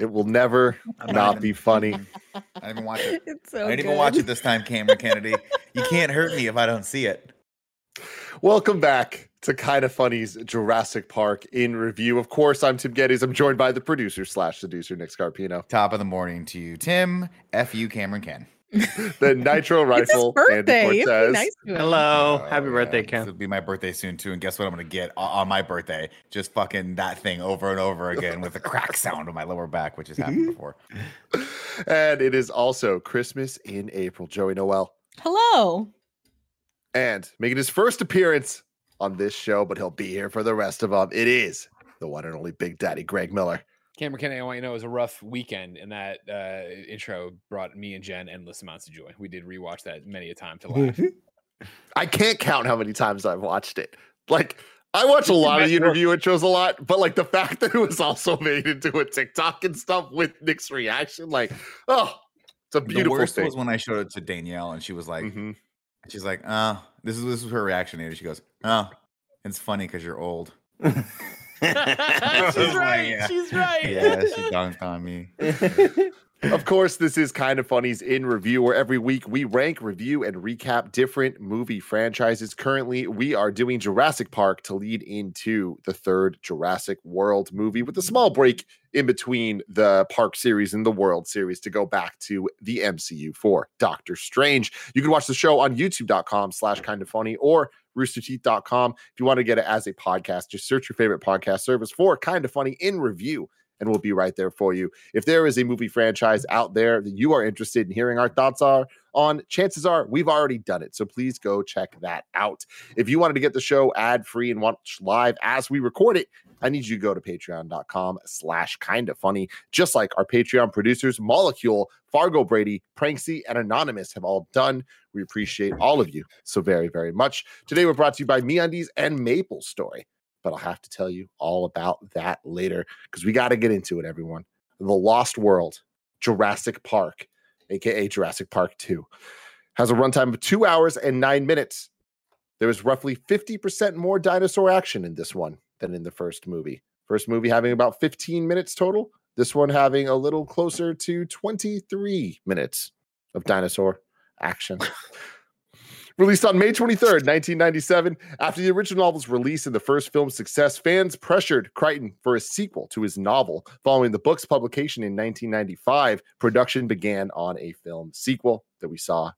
It will never I'm not even- be funny. I didn't even watch it. It's so I didn't even watch it this time, Cameron Kennedy. You can't hurt me if I don't see it. Welcome back to Kinda Funny's Jurassic Park in review. Of course, I'm Tim Gettys. I'm joined by the producer slash seducer Nick Scarpino, Top of the morning to you, Tim. F you, Cameron Ken. The Nitro It's his Rifle, birthday. Andy Cortez. nice to him. Hello, happy Oh, birthday, yeah, Ken. It'll be my birthday soon too, and guess what I'm gonna get on my birthday? Just fucking that thing over and over again with the crack sound on my lower back, which has happened before. And it is also Christmas in April. Joey Noelle. Hello. And making his first appearance on this show, but he'll be here for the rest of them. It is the one and only Big Daddy Greg Miller. Cameron Kennedy, I want you to know it was a rough weekend, and that uh, intro brought me and Jen endless amounts of joy. We did rewatch that many a time to laugh. I can't count how many times I've watched it. Like, I watch a lot of the interview intros a lot, but like the fact that it was also made into a TikTok and stuff with Nick's reaction, like, oh, it's a beautiful. The beautiful worst thing. was when I showed it to Danielle, and she was like, Mhm. she's like, oh, this is this was her reaction. And she goes, oh, it's funny because you're old. She's like, right. yeah. She's right. Yeah, she dunked on me. Of course, this is Kinda Funny's in review, where every week we rank, review, and recap different movie franchises. Currently, we are doing Jurassic Park to lead into the third Jurassic World movie with a small break in between the Park series and the World series to go back to the MCU for Doctor Strange. You can watch the show on youtube.com slash kind of funny or roosterteeth.com. If you want to get it as a podcast, just search your favorite podcast service for Kinda Funny in review and we'll be right there for you. If there is a movie franchise out there that you are interested in hearing our thoughts are on, chances are we've already done it. So please go check that out. If you wanted to get the show ad free and watch live as we record it, I need you to go to patreon.com slash kind of funny. Just like our Patreon producers, Molecule, Fargo Brady, Pranksy, and Anonymous have all done. We appreciate all of you so very, very much. Today we're brought to you by MeUndies and Maple Story but I'll have to tell you all about that later because we got to get into it, everyone. The Lost World, Jurassic Park, aka Jurassic Park 2, has a runtime of two hours and nine minutes. There is roughly 50% more dinosaur action in this one than in the first movie. First movie having about 15 minutes total, this one having a little closer to 23 minutes of dinosaur action. Released on May 23rd, 1997, after the original novel's release and the first film's success, fans pressured Crichton for a sequel to his novel. Following the book's publication in 1995, production began on a film sequel that we saw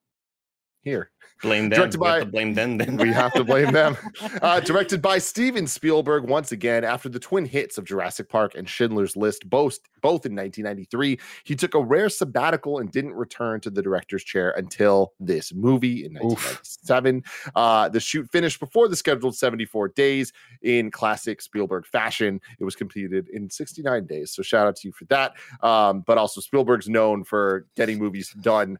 here. blame them. Directed We have by- to blame them. Then We have to blame them. Uh, directed by Steven Spielberg once again after the twin hits of Jurassic Park and Schindler's List, both, both in 1993. He took a rare sabbatical and didn't return to the director's chair until this movie in 1997. Uh, the shoot finished before the scheduled 74 days in classic Spielberg fashion. It was completed in 69 days. So shout out to you for that. Um, but also, Spielberg's known for getting movies done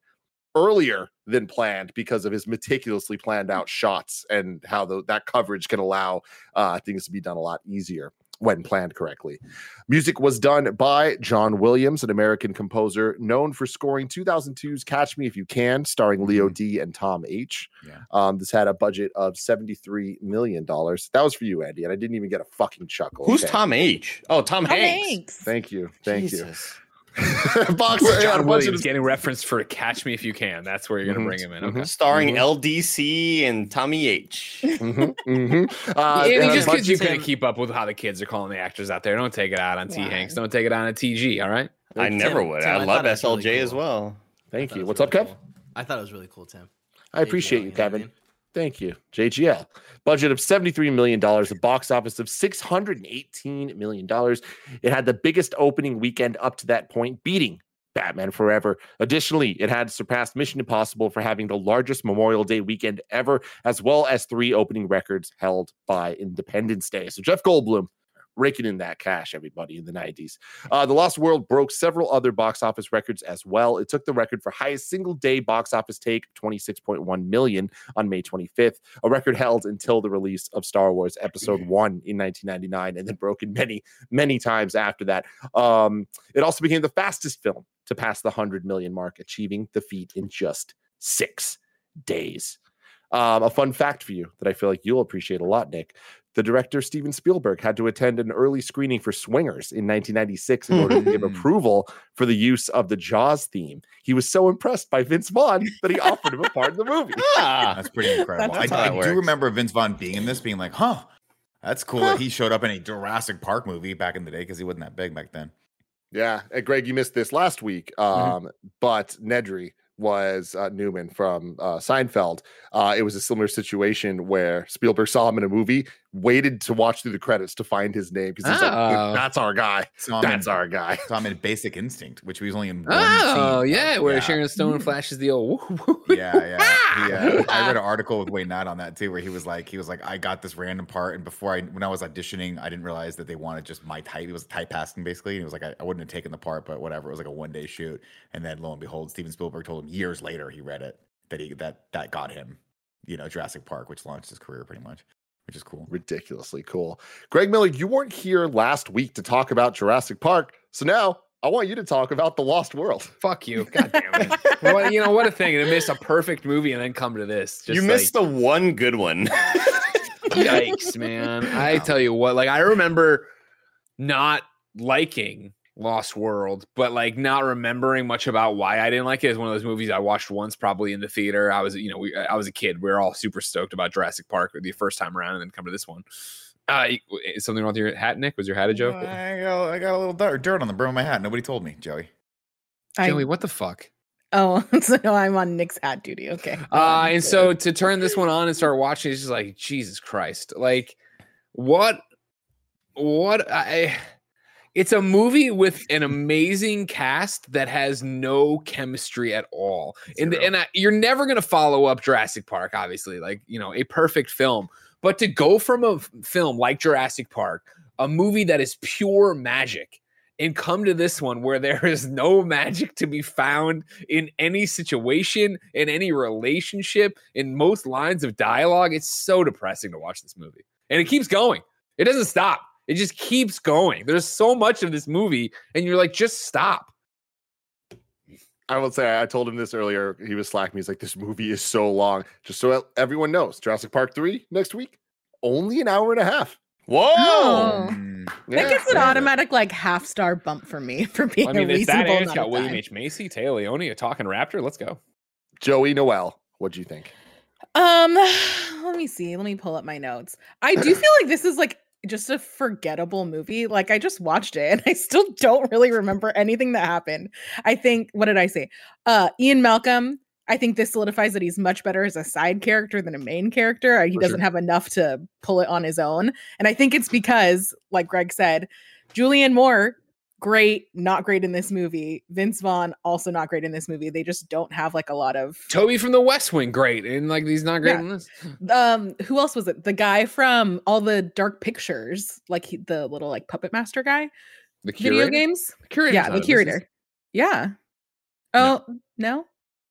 earlier than planned because of his meticulously planned out shots and how the, that coverage can allow uh, things to be done a lot easier when planned correctly. Music was done by John Williams, an American composer known for scoring 2002's Catch Me If You Can, starring Leo D and Tom H. Yeah. Um, this had a budget of $73 million. That was for you, Andy, and I didn't even get a fucking chuckle. who's okay? Tom H? Oh, Tom, Tom Hanks. Hanks. Thank you. Thank Jesus. you. Box had a John budget Williams of- getting referenced for "Catch Me If You Can." That's where you're gonna Mhm, bring him in. mhm. Okay. Starring Mhm. LDC and Tommy H. Mhm, mhm. Uh, Yeah, it just because you budget- couldn't keep up with how the kids are calling the actors out there. Don't take it out on T Why? Hanks. Don't take it out on TG. All right. I Tim, never would. Tim, I, I love thought it was really SLJ as well. Thank you. it was What's up, really Kev? cool. I thought it was really cool, Tim. I appreciate you, know Kevin. Thank you, JGL. Budget of $73 million, a box office of $618 million. It had the biggest opening weekend up to that point, beating Batman Forever. Additionally, it had surpassed Mission Impossible for having the largest Memorial Day weekend ever, as well as three opening records held by Independence Day. So, Jeff Goldblum raking in that cash, everybody, in the 90s. Uh, the Lost World broke several other box office records as well. It took the record for highest single day box office take, 26.1 million on May 25th, a record held until the release of Star Wars Episode 1 in 1999, and then broken many, many times after that. Um, it also became the fastest film to pass the 100 million mark, achieving the feat in just six days. Um, a fun fact for you that I feel like you'll appreciate a lot, Nick. The director Steven Spielberg had to attend an early screening for Swingers in 1996 in order to give Mm. approval for the use of the Jaws theme. He was so impressed by Vince Vaughn that he offered him a part in the movie. Ah, That's pretty incredible. That's I, I do remember Vince Vaughn being in this, being like, huh, that's cool that he showed up in a Jurassic Park movie back in the day because he wasn't that big back then. Yeah, and Greg, you missed this last week. Um, but Nedry was uh, Newman from uh, Seinfeld. Uh, it was a similar situation where Spielberg saw him in a movie, waited to watch through the credits to find his name because he's Oh. like, "That's our guy. So That's in, our guy." so I'm in Basic Instinct, which he was only in one Oh scene. yeah, where yeah. Sharon Stone flashes the old. woo, woo, woo. Yeah, yeah. He, uh, I read an article with Wayne Knight on that too, where he was like, he was like, I got this random part, and before I, when I was auditioning, I didn't realize that they wanted just my type. It was typecasting basically. And he was like, I, I wouldn't have taken the part, but whatever. It was like a one day shoot, and then lo and behold, Steven Spielberg told him years later he read it that he that that got him, you know, Jurassic Park, which launched his career pretty much, which is cool. Ridiculously cool. Greg Miller, you weren't here last week to talk about Jurassic Park, so now I want you to talk about The Lost World. Fuck you. God damn it. what, you know what a thing to miss a perfect movie and then come to this. Just you missed the one good one. Yikes, man. I tell you what, like I remember not liking Lost World, but like not remembering much about why I didn't like it. It's one of those movies I watched once, probably in the theater. I was, you know, we, I was a kid. We were all super stoked about Jurassic Park the first time around, and then come to this one. Uh, is something wrong with your hat, Nick? Was your hat a joke? I got, I got a little dirt, dirt on the brim of my hat. Nobody told me, Joey. I- Joey, what the fuck? oh, so I'm on Nick's hat duty. Okay. Uh, and so to turn this one on and start watching, it's just like Jesus Christ, like what, what I. It's a movie with an amazing cast that has no chemistry at all, and Zero. and I, you're never gonna follow up Jurassic Park, obviously, like you know, a perfect film. But to go from a film like Jurassic Park, a movie that is pure magic, and come to this one where there is no magic to be found in any situation, in any relationship, in most lines of dialogue. It's so depressing to watch this movie. And it keeps going. It doesn't stop. It just keeps going. There's so much of this movie, and you're like, just stop. I will say, I told him this earlier. He was slacking me. He's like, "This movie is so long." Just so everyone knows, Jurassic Park three next week, only an hour and a half. Whoa! Oh. Mm, That gets an automatic like half star bump for me for being I mean, a it's that reasonable amount got of William time. H. Macy, Téa Leoni, a talking raptor. Let's go. Joey Noelle, what'd you think? Um, let me see. Let me pull up my notes. I do feel like this is like just a forgettable movie. Like I just watched it and I still don't really remember anything that happened. I think what did I say? Uh Ian Malcolm. I think this solidifies that he's much better as a side character than a main character. Uh, He For doesn't sure. have enough to pull it on his own. And I think it's because, like Greg said, Julianne Moore, great, not great in this movie. Vince Vaughn, also not great in this movie. They just don't have like a lot of Toby from the West Wing, great. And like, he's not great Yeah. in this. um who else was it the guy from all the dark pictures like he, the little like puppet master guy The video games The curator's yeah the in this, is curator yeah oh no,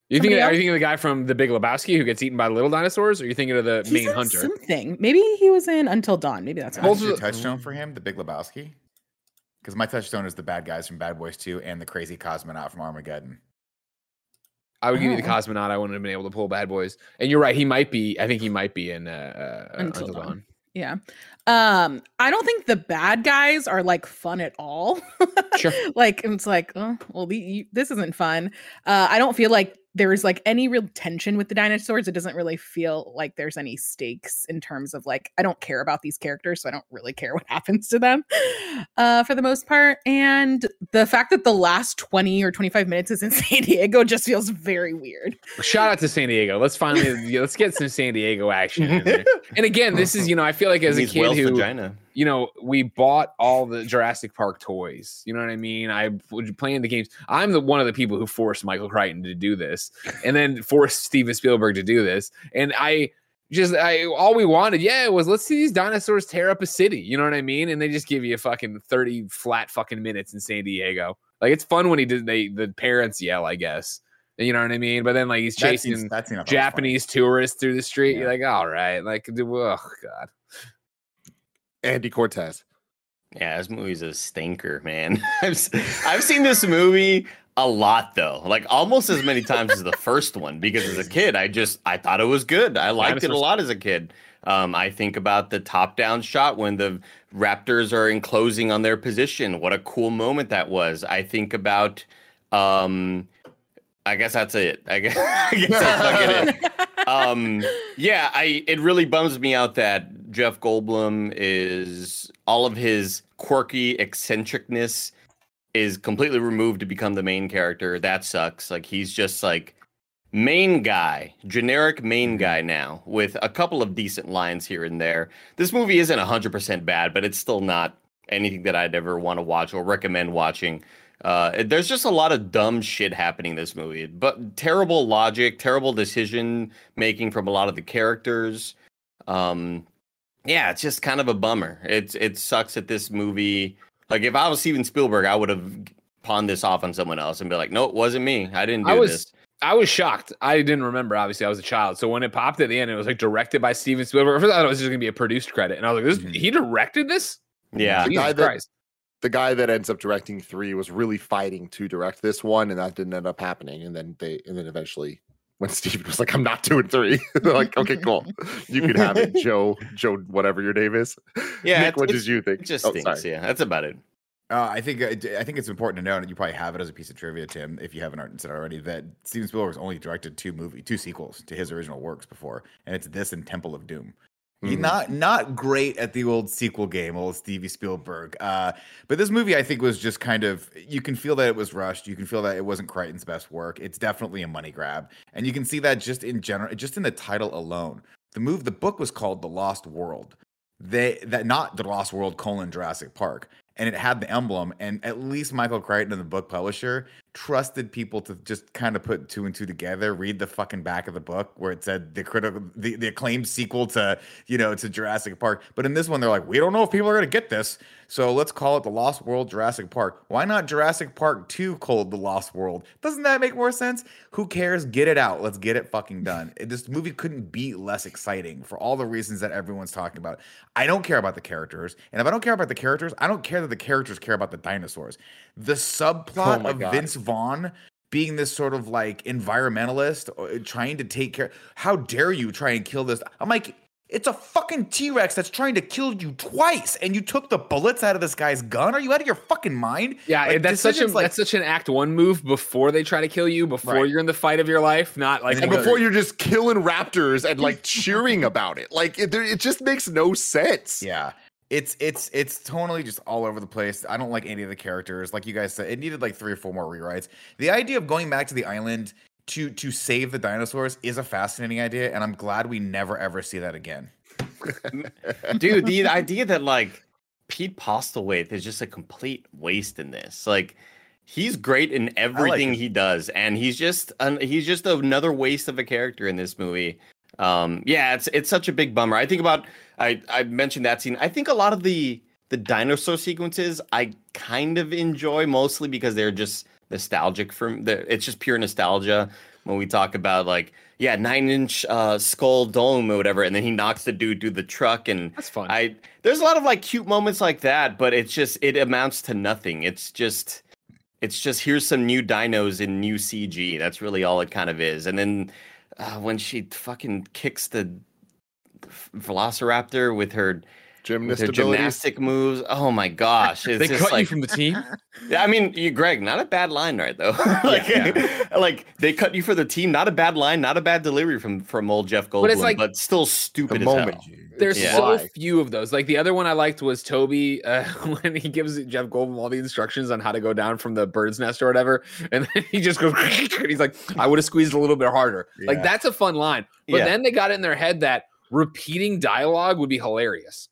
You think Somebody are you thinking of the guy from The Big Lebowski who gets eaten by little dinosaurs, or are you thinking of the He's main in hunter? something maybe he was in until dawn maybe that's Can why. I Both just of a touchstone for him, the Big Lebowski? Because my touchstone is the bad guys from Bad Boys 2 and the crazy cosmonaut from Armageddon. I would give you the Oh. cosmonaut. I wouldn't have been able to pull Bad Boys. And you're right. He might be. I think he might be in uh, uh, Until Until, Dawn. Dawn. yeah um i don't think the bad guys are like fun at all Sure. like it's like oh well the, you, this isn't fun uh i don't feel like there's like any real tension with the dinosaurs it doesn't really feel like there's any stakes in terms of like i don't care about these characters so i don't really care what happens to them uh for the most part and the fact that the last 20 or 25 minutes is in San Diego just feels very weird. Shout out to San Diego. Let's finally let's get some San Diego action. in there. And again, this is you know I feel like as a kid who vagina. You know we bought all the Jurassic Park toys. You know what I mean? I was playing the games. I'm the one of the people who forced Michael Crichton to do this, and then forced Steven Spielberg to do this. And I just I all we wanted, yeah, was let's see these dinosaurs tear up a city. You know what I mean? And they just give you a fucking 30 flat fucking minutes in San Diego. Like it's fun when he did they the parents yell, I guess. You know what I mean? But then like he's chasing that thought was funny. Japanese tourists through the street. You're like, all right, like, oh god. Andy Cortez. Yeah, this movie's a stinker, man. I've, s- I've seen this movie a lot though, like almost as many times as the first one. Because as a kid, I just I thought it was good. I liked it a lot as a kid. Um, I think about the top-down shot when the Raptors are enclosing on their position. What a cool moment that was. I think about, um, I guess that's it. I guess, I guess that's fucking it um yeah i it really bums me out that jeff goldblum is all of his quirky eccentricness is completely removed to become the main character. That sucks. Like he's just like main guy generic main guy now with a couple of decent lines here and there. This movie isn't 100% bad but it's still not anything that i'd ever want to watch or recommend watching. Uh, there's just a lot of dumb shit happening in this movie, but terrible logic, terrible decision making from a lot of the characters. Um, yeah, it's just kind of a bummer. It's it sucks that this movie. Like if I was Steven Spielberg, I would have pawned this off on someone else and be like, "No, it wasn't me. I didn't do I was this." I was shocked. I didn't remember. Obviously, I was a child. So when it popped at the end, it was like directed by Steven Spielberg. I thought it was just gonna be a produced credit, and I was like, "This Mhm. he directed this? Yeah, The Jesus guy that- Christ!" The guy that ends up directing three was really fighting to direct this one, and that didn't end up happening. And then they, and then eventually, when Steven was like, "I'm not doing three, they're like, "Okay, cool, you can have it, Joe, Joe, whatever your name is." Yeah, Nick, what it's- did you think? it just Oh, stinks. Yeah, that's about it. Uh, I think I think it's important to know, and you probably have it as a piece of trivia, Tim, if you haven't already said already, that Steven Spielberg's only directed two movie, two sequels to his original works before, and it's this and Temple of Doom. Mhm. not not great at the old sequel game, old Stevie Spielberg. Uh, but this movie, I think, was just kind of you can feel that it was rushed. You can feel that it wasn't Crichton's best work. It's definitely a money grab, and you can see that just in general, just in the title alone. The move, the book was called The Lost World. They that not The Lost World colon Jurassic Park, and it had the emblem. And at least Michael Crichton, and the book publisher, trusted people to just kind of put two and two together, read the fucking back of the book where it said the critical, the, the acclaimed sequel to you know to Jurassic Park. But in this one, they're like, we don't know if people are gonna get this, so let's call it the Lost World Jurassic Park. Why not Jurassic Park Two called the Lost World? Doesn't that make more sense? Who cares? Get it out. Let's get it fucking done. This movie couldn't be less exciting for all the reasons that everyone's talking about. I don't care about the characters, and if I don't care about the characters, I don't care that the characters care about the dinosaurs. The oh subplot Oh of God. Vince Vaughn being this sort of like environmentalist uh, trying to take care how dare you try and kill this i'm like it's a fucking t-rex that's trying to kill you twice and you took the bullets out of this guy's gun are you out of your fucking mind Yeah, Like, that's such a like- that's such an act one move before they try to kill you, before Right. you're in the fight of your life, not like And And before you're just killing raptors and like cheering about it, like it, it just makes no sense. Yeah. It's it's it's totally just all over the place. I don't like any of the characters. Like you guys said, it needed like three or four more rewrites. The idea of going back to the island to to save the dinosaurs is a fascinating idea, and I'm glad we never ever see that again. dude the idea that like pete postlethwaite is just a complete waste in this like he's great in everything him. he does and he's just an, he's just another waste of a character in this movie um yeah it's it's such a big bummer i think about i i mentioned that scene i think a lot of the the dinosaur sequences i kind of enjoy mostly because they're just nostalgic from the it's just pure nostalgia when we talk about like yeah nine inch uh skull dome or whatever and then he knocks the dude through the truck and that's fun. I there's a lot of like cute moments like that, but it's just it amounts to nothing. It's just it's just here's some new dinos in new CG. That's really all it kind of is. And then uh, when she fucking kicks the Velociraptor with her Gymnast their abilities. gymnastic moves. Oh my gosh. It's They just cut you from the team. Yeah, I mean, you, Greg, not a bad line, right? Though, like, like they cut you for the team. Not a bad line, not a bad delivery from from old Jeff Goldblum, But but, it's like- still The stupid as moment. hell. There's Yeah. so few of those. Like the other one I liked was Toby uh, when he gives Jeff Goldblum all the instructions on how to go down from the bird's nest or whatever, and then he just goes. and he's like, "I would have squeezed a little bit harder." Like that's a fun line. But Yeah. then they got it in their head that repeating dialogue would be hilarious.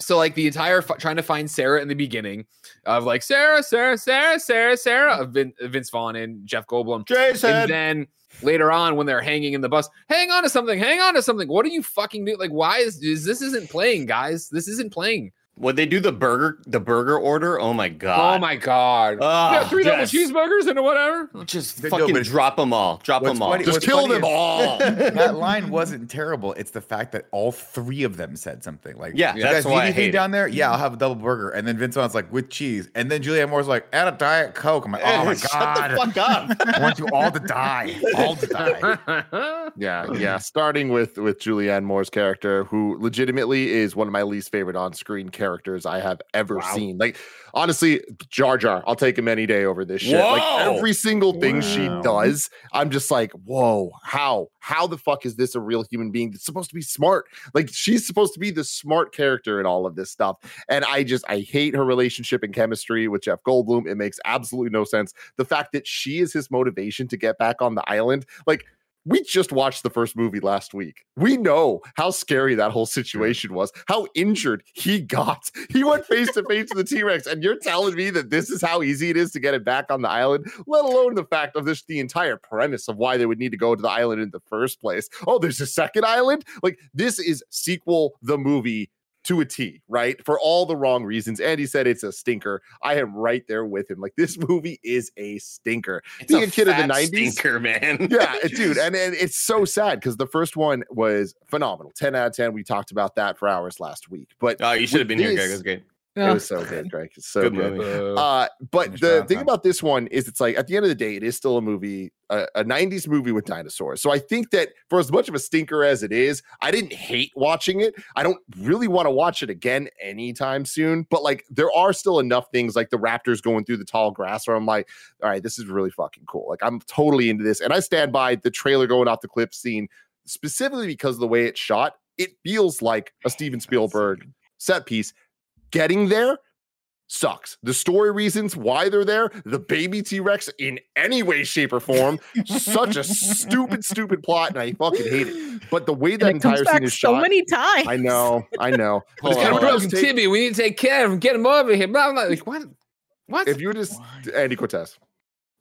So like the entire f- trying to find Sarah in the beginning of like Sarah, Sarah, Sarah, Sarah, Sarah of Vin- Vince Vaughn and Jeff Goldblum. Jason. And then later on, when they're hanging in the bus, hang on to something, hang on to something. What are you fucking doing? Like, why is, is this isn't playing, guys? This isn't playing. When they do the burger, the burger order, oh my god! Oh my god! Ah, yeah, three double cheeseburgers and whatever. Just But fucking but drop them all. Drop them all. funny- Just kill them is- all. that line wasn't terrible. It's the fact that all three of them said something like, Yeah, you that's guys need why I anything hate it. down there? Yeah, I'll have a double burger." And then Vince Vaughn's like, "With cheese." And then Julianne Moore's like, "Add a diet coke." I'm like, "Oh my Shut god, the fuck up. I want you all to die, all to die." Yeah, yeah. Starting with with Julianne Moore's character, who legitimately is one of my least favorite on screen characters I have ever Wow. seen. Like, honestly, Jar Jar, I'll take him any day over this shit. Like every single thing she does, I'm just like, whoa, how? How the fuck is this a real human being that's supposed to be smart? Like, she's supposed to be the smart character in all of this stuff. And I just I hate her relationship and chemistry with Jeff Goldblum. It makes absolutely no sense. The fact that she is his motivation to get back on the island, like we just watched the first movie last week. We know how scary that whole situation was, how injured he got. He went face to face with the T Rex, and you're telling me that this is how easy it is to get it back on the island, let alone the fact of this, the entire premise of why they would need to go to the island in the first place. Oh, there's a second island? Like, this is sequel the movie to a T, right? For all the wrong reasons. Andy said it's a stinker. I am right there with him. Like, this movie is a stinker. It's Being a kid of the 90s. stinker, man. yeah, dude, and, and it's so sad because the first one was phenomenal, ten out of ten. We talked about that for hours last week, but Oh, you should have been here, Greg. It was great. It was so good, Greg. It's so Good good. movie. Uh, Uh, but the that thing about this one is it's like at the end of the day, it is still a movie, a, a 90s movie with dinosaurs. So I think that for as much of a stinker as it is, I didn't hate watching it. I don't really want to watch it again anytime soon. But like there are still enough things like the Raptors going through the tall grass where I'm like, all right, this is really fucking cool. Like I'm totally into this. And I stand by the trailer going off the cliff scene specifically because of the way it's shot. It feels like a Steven Spielberg set piece. Getting there sucks. The story reasons why they're there, the baby T Rex in any way, shape, or form, such a stupid, stupid plot, and I fucking hate it. But the way that And it comes entire back scene is so shot, many times. I know, I know. But it's Hold kind on, of hold what on. was broken taking- Timmy, we need to take care of him. Get him over here. Blah, blah. Like, what? What? If you were just Andy Cortez,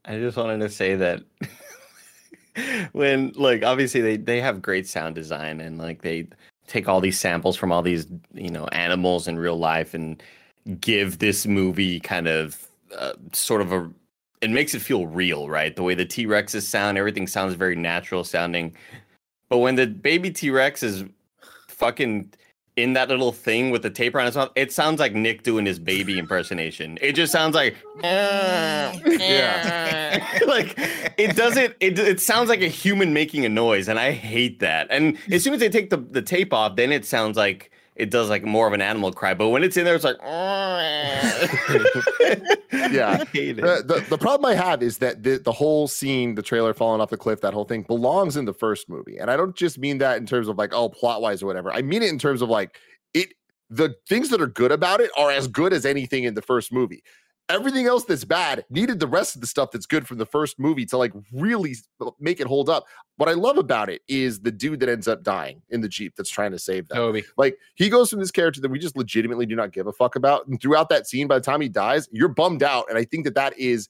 I just wanted to say that when like obviously they they have great sound design and like they take all these samples from all these you know animals in real life and give this movie kind of uh, sort of a it makes it feel real right? The way the t-rexes sound everything sounds very natural sounding. But when the baby t-rex is fucking in that little thing with the tape around his mouth it sounds like nick doing his baby impersonation. It just sounds like eh. Yeah. like it doesn't it, it sounds like a human making a noise and i hate that. And as soon as they take the, the tape off then it sounds like it does like more of an animal cry but when it's in there it's like Yeah. I hate it. the, the, the problem I have is that the, the whole scene, the trailer falling off the cliff, that whole thing belongs in the first movie. And I don't just mean that in terms of like, oh, plot wise or whatever. I mean it in terms of like, it, the things that are good about it are as good as anything in the first movie. Everything else that's bad needed the rest of the stuff that's good from the first movie to like really make it hold up. What I love about it is the dude that ends up dying in the Jeep that's trying to save them. Toby. Like he goes from this character that we just legitimately do not give a fuck about, and throughout that scene, by the time he dies, you're bummed out. And I think that that is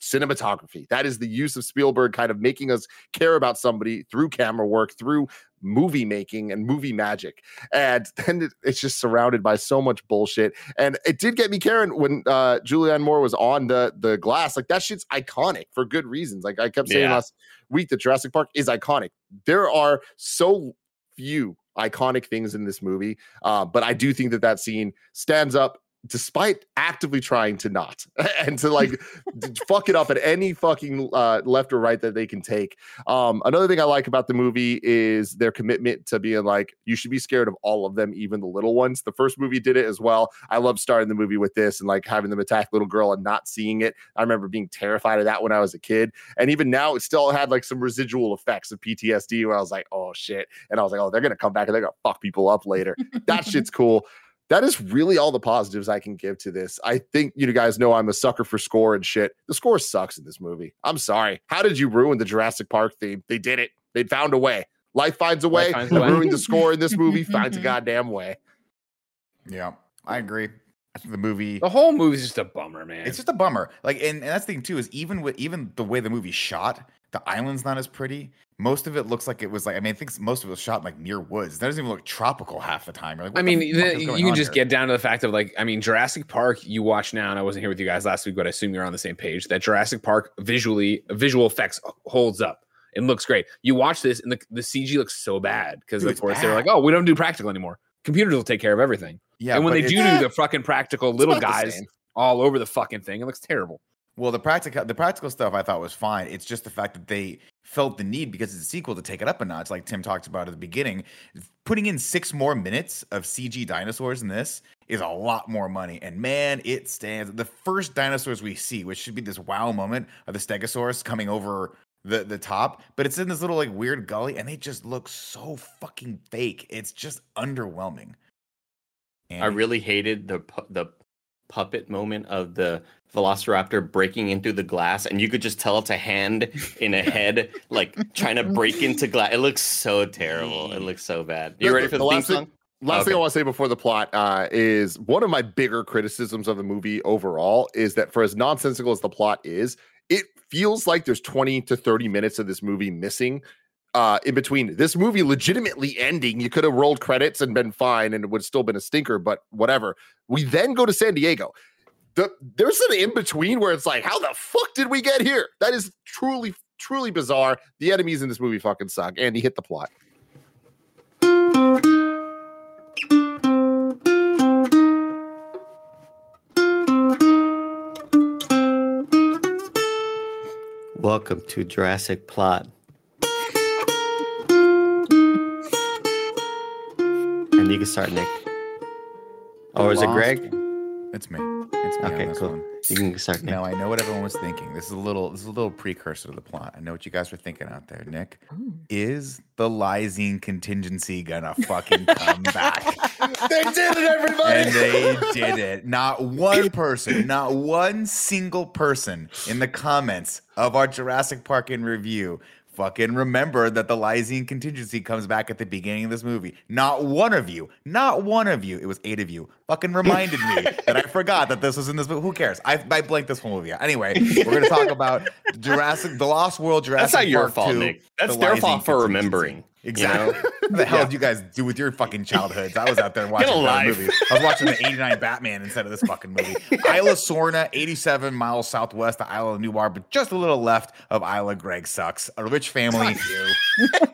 cinematography. That is the use of Spielberg kind of making us care about somebody through camera work, through movie making and movie magic. And then it, it's just surrounded by so much bullshit. And it did get me caring when uh Julianne Moore was on the the glass. Like that shit's iconic for good reasons. Like I kept saying Yeah. last week that Jurassic Park is iconic. There are so few iconic things in this movie. Uh, but I do think that that scene stands up despite actively trying to not and to like fuck it up at any fucking uh, left or right that they can take. Um, another thing I like about the movie is their commitment to being like, you should be scared of all of them, even the little ones. The first movie did it as well. I love starting the movie with this and like having them attack little girl and not seeing it. I remember being terrified of that when I was a kid. And even now, it still had like some residual effects of PTSD where I was like, oh shit. And I was like, oh, they're going to come back and they're going to fuck people up later. that shit's cool that is really all the positives I can give to this. I think you guys know I'm a sucker for score and shit. The score sucks in this movie. I'm sorry. How did you ruin the Jurassic Park theme? They did it. They found a way. Life finds a way. Finds a way. Ruined the score in this movie. finds a goddamn way. Yeah, I agree. I think The movie, the whole movie is just a bummer, man. It's just a bummer. Like, and, and that's the thing too is even with even the way the movie shot, the island's not as pretty. Most of it looks like it was like I mean, I think most of it was shot like near woods. That doesn't even look tropical half the time. Like, I mean, the, you can just here? get down to the fact of like, I mean, Jurassic Park. You watch now, and I wasn't here with you guys last week, but I assume you're on the same page. That Jurassic Park visually, visual effects holds up. and looks great. You watch this, and the, the CG looks so bad because of course they're like, oh, we don't do practical anymore. Computers will take care of everything. Yeah, and when they do do the fucking practical little guys all over the fucking thing, it looks terrible. Well, the practical the practical stuff I thought was fine. It's just the fact that they felt the need because it's a sequel to take it up a notch, like Tim talked about at the beginning. Putting in six more minutes of CG dinosaurs in this is a lot more money. And man, it stands. The first dinosaurs we see, which should be this wow moment of the Stegosaurus coming over the the top, but it's in this little like weird gully, and they just look so fucking fake. It's just underwhelming. And I really hated the the puppet moment of the velociraptor breaking into the glass and you could just tell it's a hand in a head like trying to break into glass it looks so terrible. It looks so bad. You ready for the, the theme song? Last okay. thing I want to say before the plot uh, is one of my bigger criticisms of the movie overall is that for as nonsensical as the plot is, it feels like there's 20 to 30 minutes of this movie missing uh, in between this movie legitimately ending. You could have rolled credits and been fine, and it would still been a stinker. But whatever. We then go to San Diego. The, there's an in between where it's like, how the fuck did we get here? That is truly, truly bizarre. The enemies in this movie fucking suck. And he hit the plot. Welcome to Jurassic Plot. You can start, Nick. Oh, is it Greg? It's me. It's me. Okay, cool. One. You can start. Nick. Now I know what everyone was thinking. This is a little. This is a little precursor to the plot. I know what you guys were thinking out there. Nick, Ooh. is the Lysine contingency gonna fucking come back? they did it, everybody. And they did it. Not one person, not one single person in the comments of our Jurassic Park in review fucking remember that the Lysine contingency comes back at the beginning of this movie. Not one of you, not one of you, it was eight of you, fucking reminded me that I forgot that this was in this movie. Who cares? I, I blanked this whole movie out. Anyway, we're going to talk about Jurassic, The Lost World, Jurassic That's not your Park fault, 2, Nick. That's their fault for remembering. Exactly. You know? what the hell yeah. did you guys do with your fucking childhoods? I was out there watching that movie. I was watching the 89 Batman instead of this fucking movie. Isla Sorna, 87 miles southwest of Isla Nublar, but just a little left of Isla Greg sucks. A rich family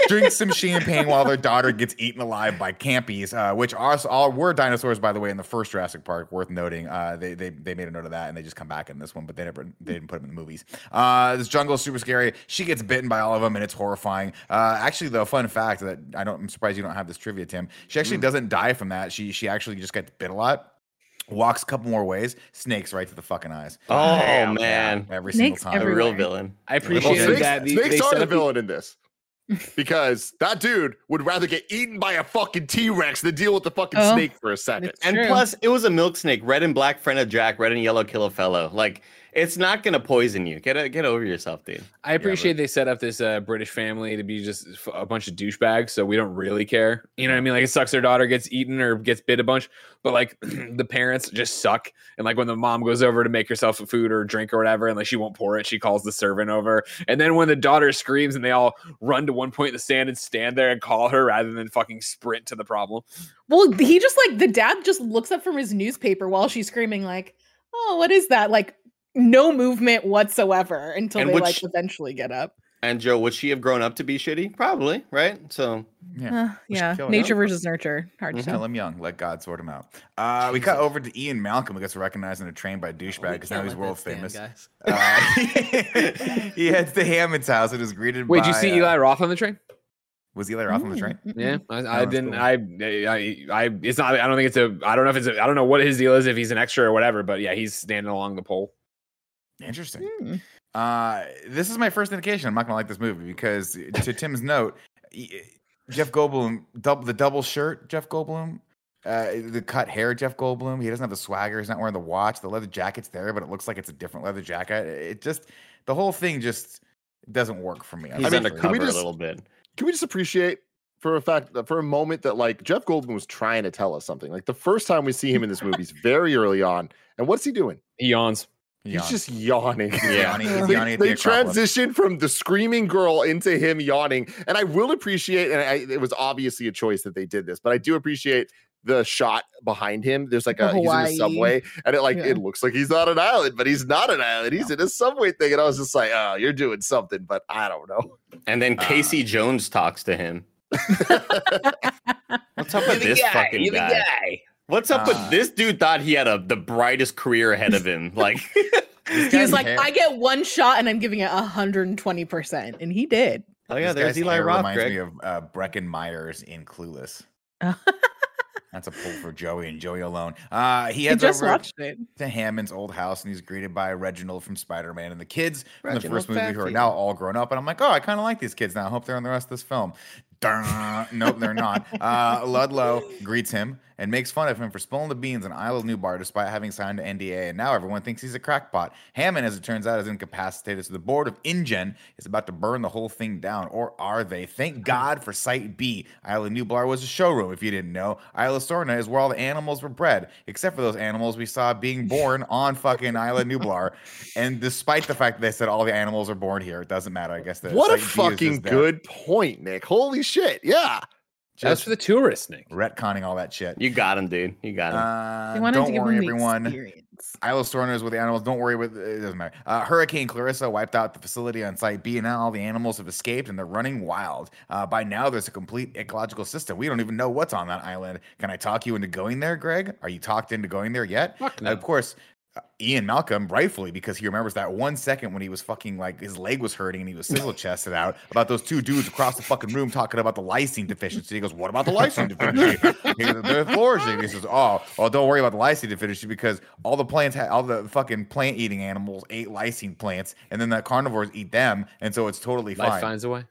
drinks some champagne while their daughter gets eaten alive by compies, uh, which are all were dinosaurs, by the way, in the first Jurassic Park, worth noting. Uh, they, they they made a note of that and they just come back in this one, but they never they didn't put them in the movies. Uh, this jungle is super scary. She gets bitten by all of them and it's horrifying. Uh, actually, though, fun fact that I don't. I'm surprised you don't have this trivia, Tim. She actually mm. doesn't die from that. She she actually just gets bit a lot. Walks a couple more ways, snakes right to the fucking eyes. Oh Damn, man, every snakes single time. A real villain. I appreciate well, that. Snakes, snakes are the villain in this because that dude would rather get eaten by a fucking T Rex than deal with the fucking oh, snake for a second. And plus, it was a milk snake, red and black friend of Jack, red and yellow kill a fellow. Like it's not gonna poison you. Get get over yourself, dude. I appreciate yeah, but... they set up this uh, British family to be just a bunch of douchebags, so we don't really care. You know what I mean? Like it sucks their daughter gets eaten or gets bit a bunch, but like the parents just suck. And like when the mom goes over to make herself a food or drink or whatever, and like she won't pour it, she calls the servant over. And then when the daughter screams and they all run to one point in the sand and stand there and call her rather than fucking sprint to the problem. Well, he just like the dad just looks up from his newspaper while she's screaming like, "Oh, what is that?" Like no movement whatsoever until and they which, like eventually get up. And Joe, would she have grown up to be shitty? Probably, right? So Yeah. Uh, yeah, kill her. nature versus nurture. Hard to tell. him young. Let God sort him out. Uh, we cut over to Ian Malcolm, who gets recognized in a train by a douchebag because now he's world famous. guys. Uh, he heads to Hammond's house and is greeted Wait, by. did you see uh, Eli Roth on the train? Was Eli Roth on the train? Yeah. I, I that's didn't. cool. I, I, I, it's not. I don't think it's a. I don't know if it's. A, I don't know what his deal is. If he's an extra or whatever. But yeah, he's standing along the pole. Interesting. Mm. Uh, this is my first indication I'm not gonna like this movie because to Tim's note, Jeff Goldblum, double the double shirt, Jeff Goldblum, uh, the cut hair, Jeff Goldblum. He doesn't have the swagger. He's not wearing the watch. The leather jacket's there, but it looks like it's a different leather jacket. It just the whole thing just doesn't work for me. He's sorry. mean, undercover we just- a little bit. Can we just appreciate for a fact for a moment that like Jeff Goldblum was trying to tell us something? Like the first time we see him in this movie is very early on, and what's he doing? He yawns. He's just yawning. He's Yeah. yawning, he's they, yawning at the they Acropolis. transition from the screaming girl into him yawning, and I will appreciate. And I, it was obviously a choice that they did this, but I do appreciate the shot behind him. There's like The a he's in Hawaii. a subway, and it like Yeah. it looks like he's not an island, but he's not an island. He's in a subway thing, and I was just like, oh, you're doing something, but I don't know. And then Uh, Casey Jones talks to him. What's up with this fucking You're the guy? Guy. What's up Uh, with this dude? Thought he had a the brightest career ahead of him. Like, He was like, hair- I get one shot and I'm giving it 120%. And he did. oh yeah, this there's Eli hair Roth. Reminds Greg. me of uh, Breckin Meyers in Clueless. That's a pull for Joey and Joey alone. Uh, he I heads just over watched it. to Hammond's old house and he's greeted by Reginald from Spider Man and the kids from the first movie who are now all grown up. And I'm like, oh, I kind of like these kids now. I hope they're in the rest of this film. Dun. nope, they're not. Uh, Ludlow greets him and makes fun of him for spilling the beans in Isla Nublar despite having signed an NDA. And now everyone thinks he's a crackpot. Hammond, as it turns out, is incapacitated. So the board of InGen is about to burn the whole thing down. Or are they? Thank God for Site B. Isla Nublar was a showroom, if you didn't know. Isla Sorna is where all the animals were bred, except for those animals we saw being born on fucking Isla Nublar. And despite the fact that they said all the animals are born here, it doesn't matter. I guess the what a fucking good point, Nick. Holy shit, yeah. That's Just for the tourists, Nick. retconning all that shit. You got him, dude. You got him. Uh, don't to give worry, him everyone. experience. Isle of Sorna with the animals. Don't worry, with it doesn't matter. Uh, Hurricane Clarissa wiped out the facility on Site B, and now all the animals have escaped and they're running wild. Uh, by now, there's a complete ecological system. We don't even know what's on that island. Can I talk you into going there, Greg? Are you talked into going there yet? Fuck no. of course. Ian Malcolm, rightfully, because he remembers that one second when he was fucking like his leg was hurting and he was sizzle chested out about those two dudes across the fucking room talking about the lysine deficiency. He goes, What about the lysine deficiency? he goes, They're flourishing. He says, Oh, well, don't worry about the lysine deficiency because all the plants, ha- all the fucking plant eating animals ate lysine plants and then the carnivores eat them. And so it's totally Life fine finds a way.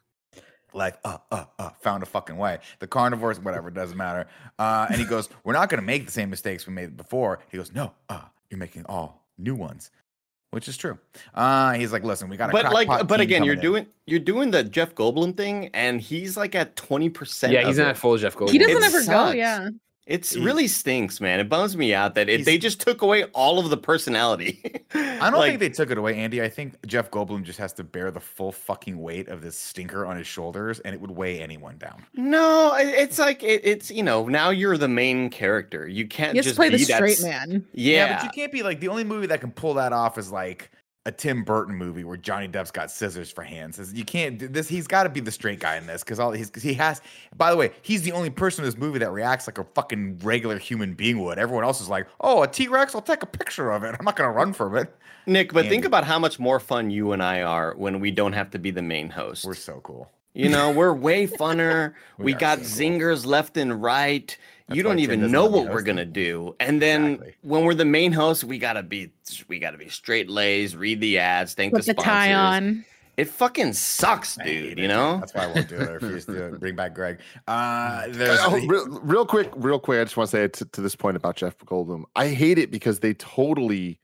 like uh uh uh found a fucking way the carnivores whatever it doesn't matter uh and he goes we're not going to make the same mistakes we made before he goes no uh you're making all new ones which is true uh he's like listen we got a but like, but again, you're coming in." doing you're doing the Jeff Goldblum thing, and he's like at twenty percent. Yeah, he's not full Jeff Goldblum. He doesn't It ever go. Yeah. It's He's- really stinks, man. It bums me out that it, they just took away all of the personality. I don't think they took it away, Andy. I think Jeff Goldblum just has to bear the full fucking weight of this stinker on his shoulders, and it would weigh anyone down. No, it's like it, it's you know now you're the main character. You can't He has to just play the be that straight s- man. Yeah, but you can't be like the only movie that can pull that off is like a Tim Burton movie where Johnny Depp's got scissors for hands. You can't do this. He's got to be the straight guy in this because all he's 'cause he has. By the way, he's the only person in this movie that reacts like a fucking regular human being would. Everyone else is like, "Oh, a T Rex! I'll take a picture of it. I'm not gonna run from it." Nick. But think about how much more fun you and I are when we don't have to be the main host. We're so cool. You know, we're way funner. We we got so cool. zingers left and right. That's you don't even know what we're gonna do. And then Exactly. when we're the main host, we gotta be we gotta be straight lays, read the ads, thank Put the the tie on. It fucking sucks, dude. You know. That's why I won't do it. I refuse to do it. Bring back Greg. Uh, there's Oh, real, real quick, real quick. I just want to say to, to this point about Jeff Goldblum. I hate it because they totally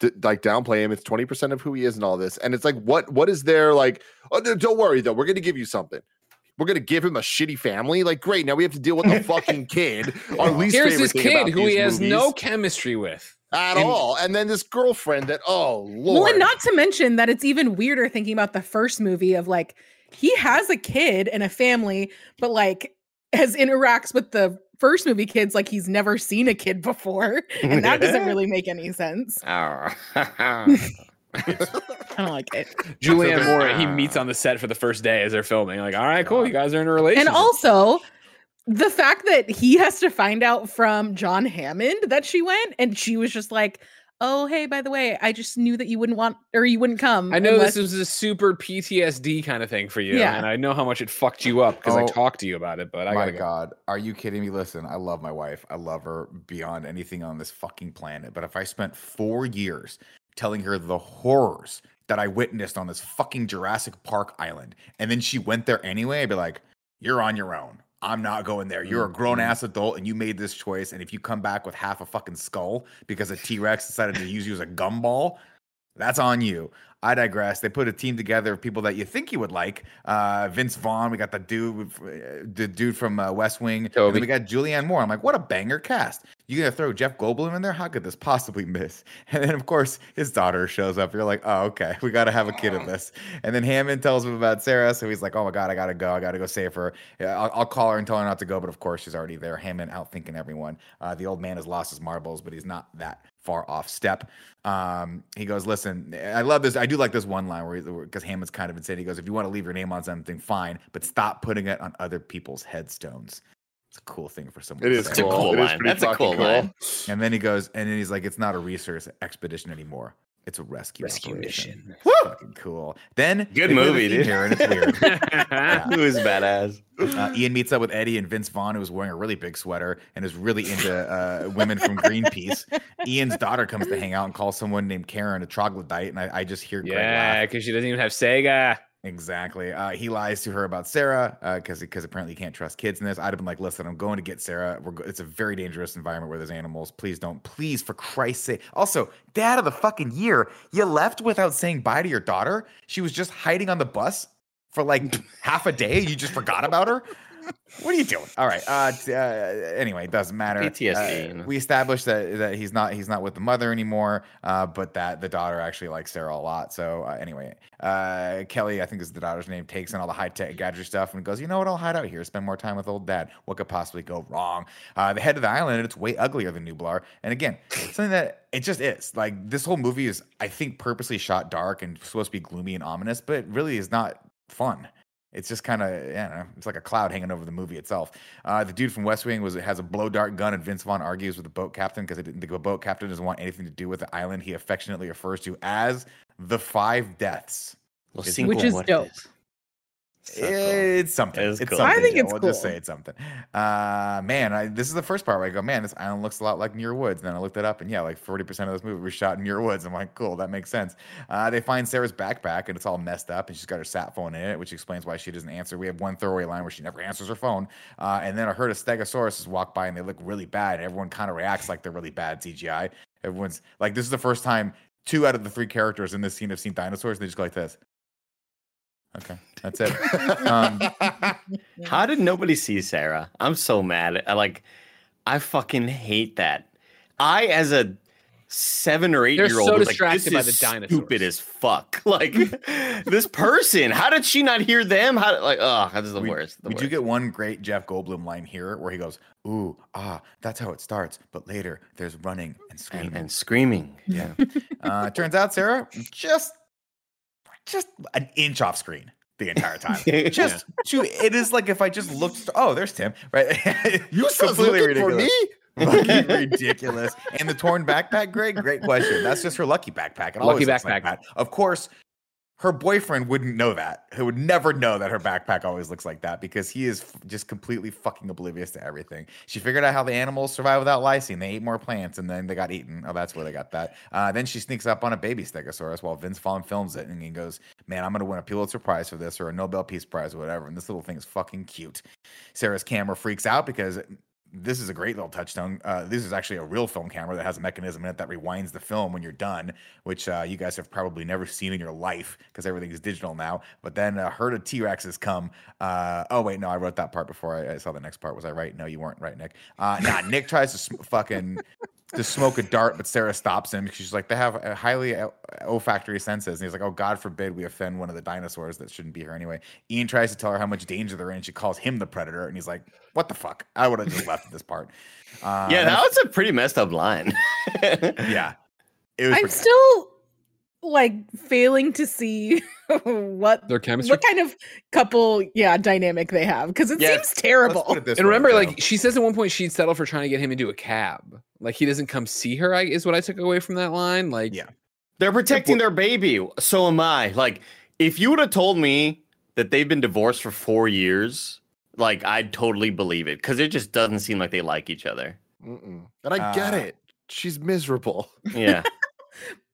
d- like downplay him. It's twenty percent of who he is and all this, and it's like, what what is there like? Oh, no, don't worry though. We're gonna give you something. We're gonna give him a shitty family. Like, great. Now we have to deal with the fucking kid. Our least Here's favorite this kid who he these has no chemistry with. at and- all, and then this girlfriend that oh lord. Well, and not to mention that it's even weirder thinking about the first movie of like he has a kid and a family, but like has interacts with the first movie kids like he's never seen a kid before, and that doesn't really make any sense. Oh. I don't like it. Julianne Moore, he ah. meets on the set for the first day as they're filming. Like, all right, cool, you guys are in a relationship. And also, the fact that he has to find out from John Hammond that she went, and she was just like, "Oh, hey, by the way, I just knew that you wouldn't want or you wouldn't come." I know unless- this was a super PTSD kind of thing for you, Yeah. and I know how much it fucked you up because I Oh, talked to you about it. But I my gotta go. God, are you kidding me? Listen, I love my wife. I love her beyond anything on this fucking planet. But if I spent four years telling her the horrors that I witnessed on this fucking Jurassic Park island, and then she went there anyway, I'd be like, "You're on your own. I'm not going there. You're a grown ass adult, and you made this choice. And if you come back with half a fucking skull because a T Rex decided to use you as a gumball, that's on you. I digress. They put a team together of people that you think you would like. Uh, Vince Vaughn. We got the dude, uh, the dude from uh, West Wing. And Toby. then we got Julianne Moore. I'm like, what a banger cast. You gonna throw Jeff Goldblum in there? How could this possibly miss? And then of course his daughter shows up. You're like, oh okay, we got to have a kid in this. And then Hammond tells him about Sarah, so he's like, oh my god, I gotta go. I gotta go save her. I'll, I'll call her and tell her not to go. But of course she's already there. Hammond out thinking everyone. Uh, the old man has lost his marbles, but he's not that far off step. Um, he goes, listen, I love this. I do like this one line where because Hammond's kind of insane. He goes, if you want to leave your name on something, fine, but stop putting it on other people's headstones. It's a cool thing for someone. It to is say. That's a cool. cool It is line. pretty That's a cool cool. line. And then he goes, and then he's like, it's not a research expedition anymore. It's a rescue, Rescue operation. mission. It's fucking cool. Then Good they put a movie, theme dude. Here and it's weird. It was badass. Uh, Ian meets up with Eddie and Vince Vaughn, who was wearing a really big sweater and is really into uh, women from Greenpeace. Ian's daughter comes to hang out and calls someone named Karen a troglodyte, and I, I just hear yeah, because she doesn't even have Sega. Exactly. Uh, he lies to her about Sarah because because apparently you can't trust kids in this. I'd have been like, listen, I'm going to get Sarah. We're go- it's a very dangerous environment where there's animals. Please don't. Please, for Christ's sake. Also, dad of the fucking year, you left without saying bye to your daughter. She was just hiding on the bus for like half a day. You just forgot about her. What are you doing? All right. Uh, t- uh anyway, it doesn't matter. PTSD, Uh. We established that that he's not he's not with the mother anymore. Uh, but that the daughter actually likes Sarah a lot. So uh, anyway, uh, Kelly, I think is the daughter's name, takes in all the high tech gadget stuff and goes, you know what? I'll hide out here, spend more time with old dad. What could possibly go wrong? Uh, the head of the island, it's way uglier than Nublar. And again, something that it just is. Like this whole movie is, I think, purposely shot dark and supposed to be gloomy and ominous, but it really is not fun. It's just kind of, I it's like a cloud hanging over the movie itself. Uh, the dude from West Wing was has a blow dart gun, and Vince Vaughn argues with the boat captain because I didn't think the boat captain doesn't want anything to do with the island he affectionately refers to as the Five Deaths. Los Which is Muertes. dope. So cool. It's something. It is it's cool. something. I think yeah, it's We'll just say it's something. Uh, man, I, this is the first part where I go, man, this island looks a lot like Muir Woods. And then I looked it up, and yeah, like forty percent of this movie was shot in Muir Woods. I'm like, cool, that makes sense. Uh, they find Sarah's backpack, and it's all messed up, and she's got her sat phone in it, which explains why she doesn't answer. We have one throwaway line where she never answers her phone, uh, and then I heard a Stegosaurus walk by, and they look really bad. And everyone kind of reacts like they're really bad CGI. Everyone's like, this is the first time two out of the three characters in this scene have seen dinosaurs. And they just go like this. Okay, that's it. Um, How did nobody see Sarah? I'm so mad. I like, I fucking hate that. I, as a seven or 8 They're year old, so was like, this distracted by is the stupid as fuck. Like this person, how did she not hear them? How like, oh, this is the we, worst. The we do get one great Jeff Goldblum line here where he goes, "Ooh, ah, that's how it starts." But later, there's running and screaming. and, and screaming. yeah. uh, it turns out Sarah just just an inch off screen the entire time. Just to it is like if I just looked. Oh, there's Tim. Right. You Completely looking for ridiculous. me? Fucking ridiculous. And the torn backpack, Greg, great question. That's just her lucky backpack. It Lucky like backpack. that. Of course, her boyfriend wouldn't know that. He would never know that her backpack always looks like that because he is f- just completely fucking oblivious to everything. She figured out how the animals survive without lysine. They ate more plants and then they got eaten. Oh, that's where they got that. Uh, then she sneaks up on a baby stegosaurus while Vince Vaughn films it and he goes, Man, I'm going to win a Pulitzer Prize for this or a Nobel Peace Prize or whatever. And this little thing is fucking cute. Sarah's camera freaks out because this is a great little touchstone. Uh, this is actually a real film camera that has a mechanism in it that rewinds the film when you're done, which uh, you guys have probably never seen in your life because everything is digital now. But then a herd of T Rexes come. Uh, oh wait, no, I wrote that part before I, I saw the next part. Was I right? No, you weren't right, Nick. Uh, nah, Nick tries to sm- fucking to smoke a dart, but Sarah stops him. Because she's like, they have a highly olfactory senses. And he's like, oh, God forbid we offend one of the dinosaurs that shouldn't be here anyway. Ian tries to tell her how much danger they're in. She calls him the predator. And he's like, what the fuck? I would have just left this part. Uh, yeah, that was a pretty messed up line. yeah. It was I'm pretty- still like failing to see what Their chemistry. what kind of couple yeah dynamic they have because it Yeah, seems terrible. It and remember, though. like she says at one point she'd settle for trying to get him into a cab. Like he doesn't come see her. I is what I took away from that line. Like Yeah. They're protecting their baby. So am I. Like, if you would have told me that they've been divorced for four years, like I'd totally believe it because it just doesn't seem like they like each other. Mm-mm. And I get Uh, it. She's miserable. Yeah.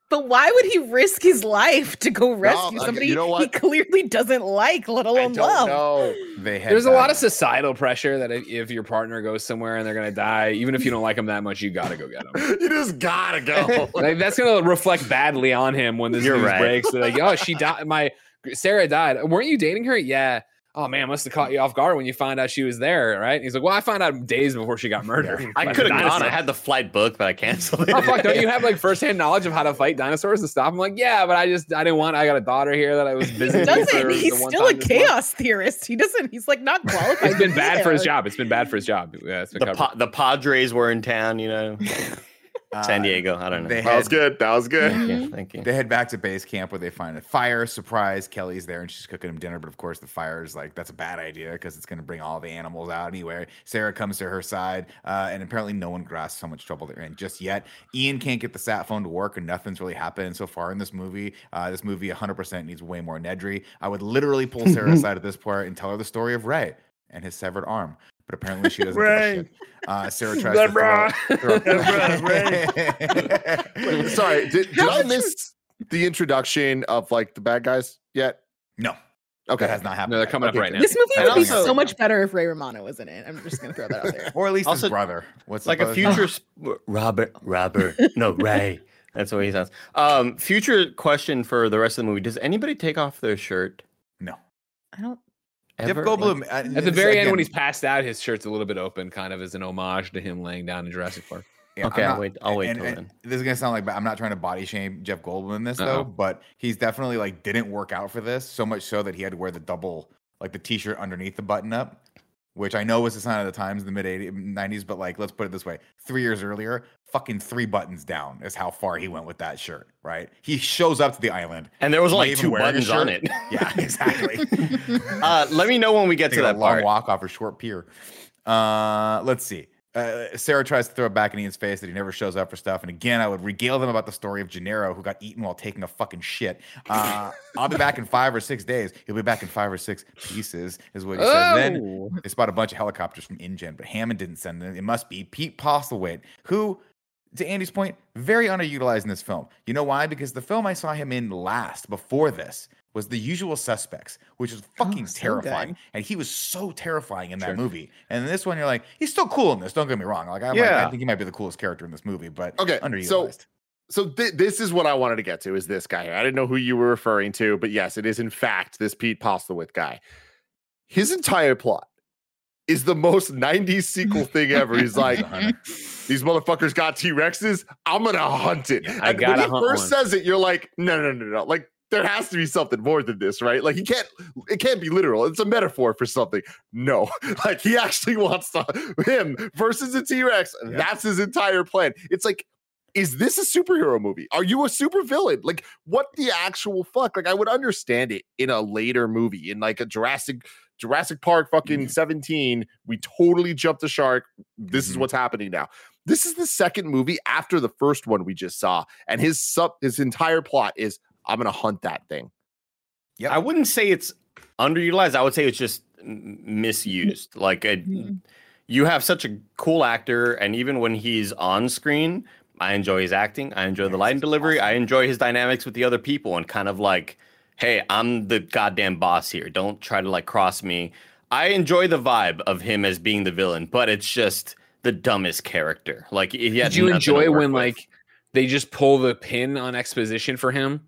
But why would he risk his life to go rescue I- somebody you know he clearly doesn't like, let I alone don't love? know. they had there's a lot of societal pressure that if, if your partner goes somewhere and they're gonna die, even if you don't like them that much, you gotta go get them. You just gotta go. like that's gonna reflect badly on him when this You're news right. breaks. They're like, oh, she died. My Sarah died. Weren't you dating her? Yeah. Oh man, must have caught you off guard when you found out she was there, right? And he's like, well, I found out days before she got murdered. I could have gone. I had the flight booked, but I canceled oh, it. Oh fuck! Don't you have like firsthand knowledge of how to fight dinosaurs and stop them? Like, yeah, but I just I didn't want. I got a daughter here that I was visiting. Doesn't he's still a time month. chaos theorist? He doesn't. He's like not qualified. It's been to be bad for his job. It's been bad for his job. Yeah, it's been the, covered. pa- the Padres were in town, you know, San uh, Diego. I don't know. They that was good. That was good. Thank you. Thank you. They head back to base camp where they find a fire. Surprise, Kelly's there and she's cooking him dinner. But of course, the fire is like, that's a bad idea because it's going to bring all the animals out anyway. Sarah comes to her side, uh, and apparently, no one grasps how much trouble they're in just yet. Ian can't get the sat phone to work, and nothing's really happened so far in this movie. Uh, this movie 100% needs way more Nedry. I would literally pull Sarah aside at this and tell her the story of Ray and his severed arm. But apparently, she doesn't. give a Ray. shit. Uh, Sarah tries to throw, throw Wait, Sorry, did, did I miss the introduction of like the bad guys yet? no, Okay, that has not happened. No, they're yet. coming up right now. This movie And would be also- so much better if Ray Romano was in it. I'm just gonna throw that out there. Or at least Also, his brother. What's like a brother's name? future sp- Robert Robert no Ray. That's what he sounds. Um, future question for the rest of the movie: Does anybody take off their shirt? No. I don't. Jeff Ever? Goldblum Like- uh, At the this- very end, when he's passed out, his shirt's a little bit open, kind of as an homage to him laying down in Jurassic Park. yeah, okay, I'm I'll wait. I'll wait and- till and then. This is gonna sound like but I'm not trying to body shame Jeff Goldblum in this Uh-oh. though, but he's definitely like didn't work out for this so much so that he had to wear the double like the t-shirt underneath the button up, which I know was a sign of the times in the mid 80s, 90s, but like let's put it this way: three years earlier, fucking three buttons down is how far he went with that shirt. Right? He shows up to the island. And there was Am only even two buttons on it. Yeah, exactly. uh, let me know when we get to Taking a that long part. walk off a short pier. Uh, let's see. Uh, Sarah tries to throw it back in Ian's face that he never shows up for stuff. And again, I would regale them about the story of Gennaro who got eaten while taking a fucking shit. Uh, I'll be back in five or six days. He'll be back in five or six pieces, is what he says. Then Oh! they spot a bunch of helicopters from InGen, but Hammond didn't send them. It must be Pete Postlethwaite, who, to Andy's point, very underutilized in this film. You know why? Because the film I saw him in last, before this, was The Usual Suspects, which is oh, fucking so terrifying. good. And he was so terrifying in that Sure. movie. And in this one, you're like, he's still cool in this. Don't get me wrong. Like, I, might- I think he might be the coolest character in this movie, but Okay, underutilized. so- So th- this is what I wanted to get to is this guy here. I didn't know who you were referring to, but yes, it is in fact this Pete Postlethwaite guy. His entire plot is the most 90s sequel thing ever. He's like, these motherfuckers got T-Rexes. I'm gonna hunt it. I And gotta when he first one. says it, you're like, no, no, no, no. Like there has to be something more than this, right? Like he can't, it can't be literal. It's a metaphor for something. No, like he actually wants to him versus a T-Rex. Yeah. That's his entire plan. It's like, is this a superhero movie? Are you a supervillain? Like, what the actual fuck? Like, I would understand it in a later movie, in like a Jurassic Jurassic Park fucking 17. We totally jumped the shark. This is Mhm. what's happening now. This is the second movie after the first one we just saw, and his sub his entire plot is I'm gonna hunt that thing. Yeah, I wouldn't say it's underutilized. I would say it's just misused. Like a, Mhm. you have such a cool actor, and even when he's on screen, I enjoy his acting. I enjoy the line delivery. I enjoy his dynamics with the other people, and kind of like, hey, I'm the goddamn boss here. Don't try to like cross me. I enjoy the vibe of him as being the villain, but it's just the dumbest character. Like, Did you enjoy when with. like they just pull the pin on exposition for him,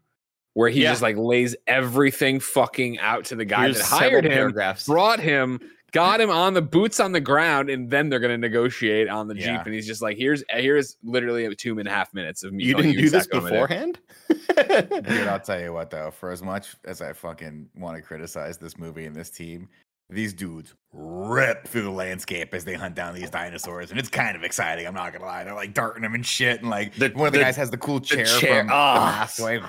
where he Yeah. just like lays everything fucking out to the guy Here's that hired him, paragraphs. brought him, got him on the boots on the ground, and then they're gonna negotiate on the Yeah. jeep. And he's just like, "Here's here's literally a two and a half minutes of me." you didn't do this exactly what I'm gonna do." beforehand. Dude, I'll tell you what though, for as much as I fucking want to criticize this movie and this team, these dudes rip through the landscape as they hunt down these dinosaurs, and it's kind of exciting. I'm not gonna lie; they're like darting them and shit, and like The- one of the, the- guys has the cool chair, chair- from ah. the mask. Like,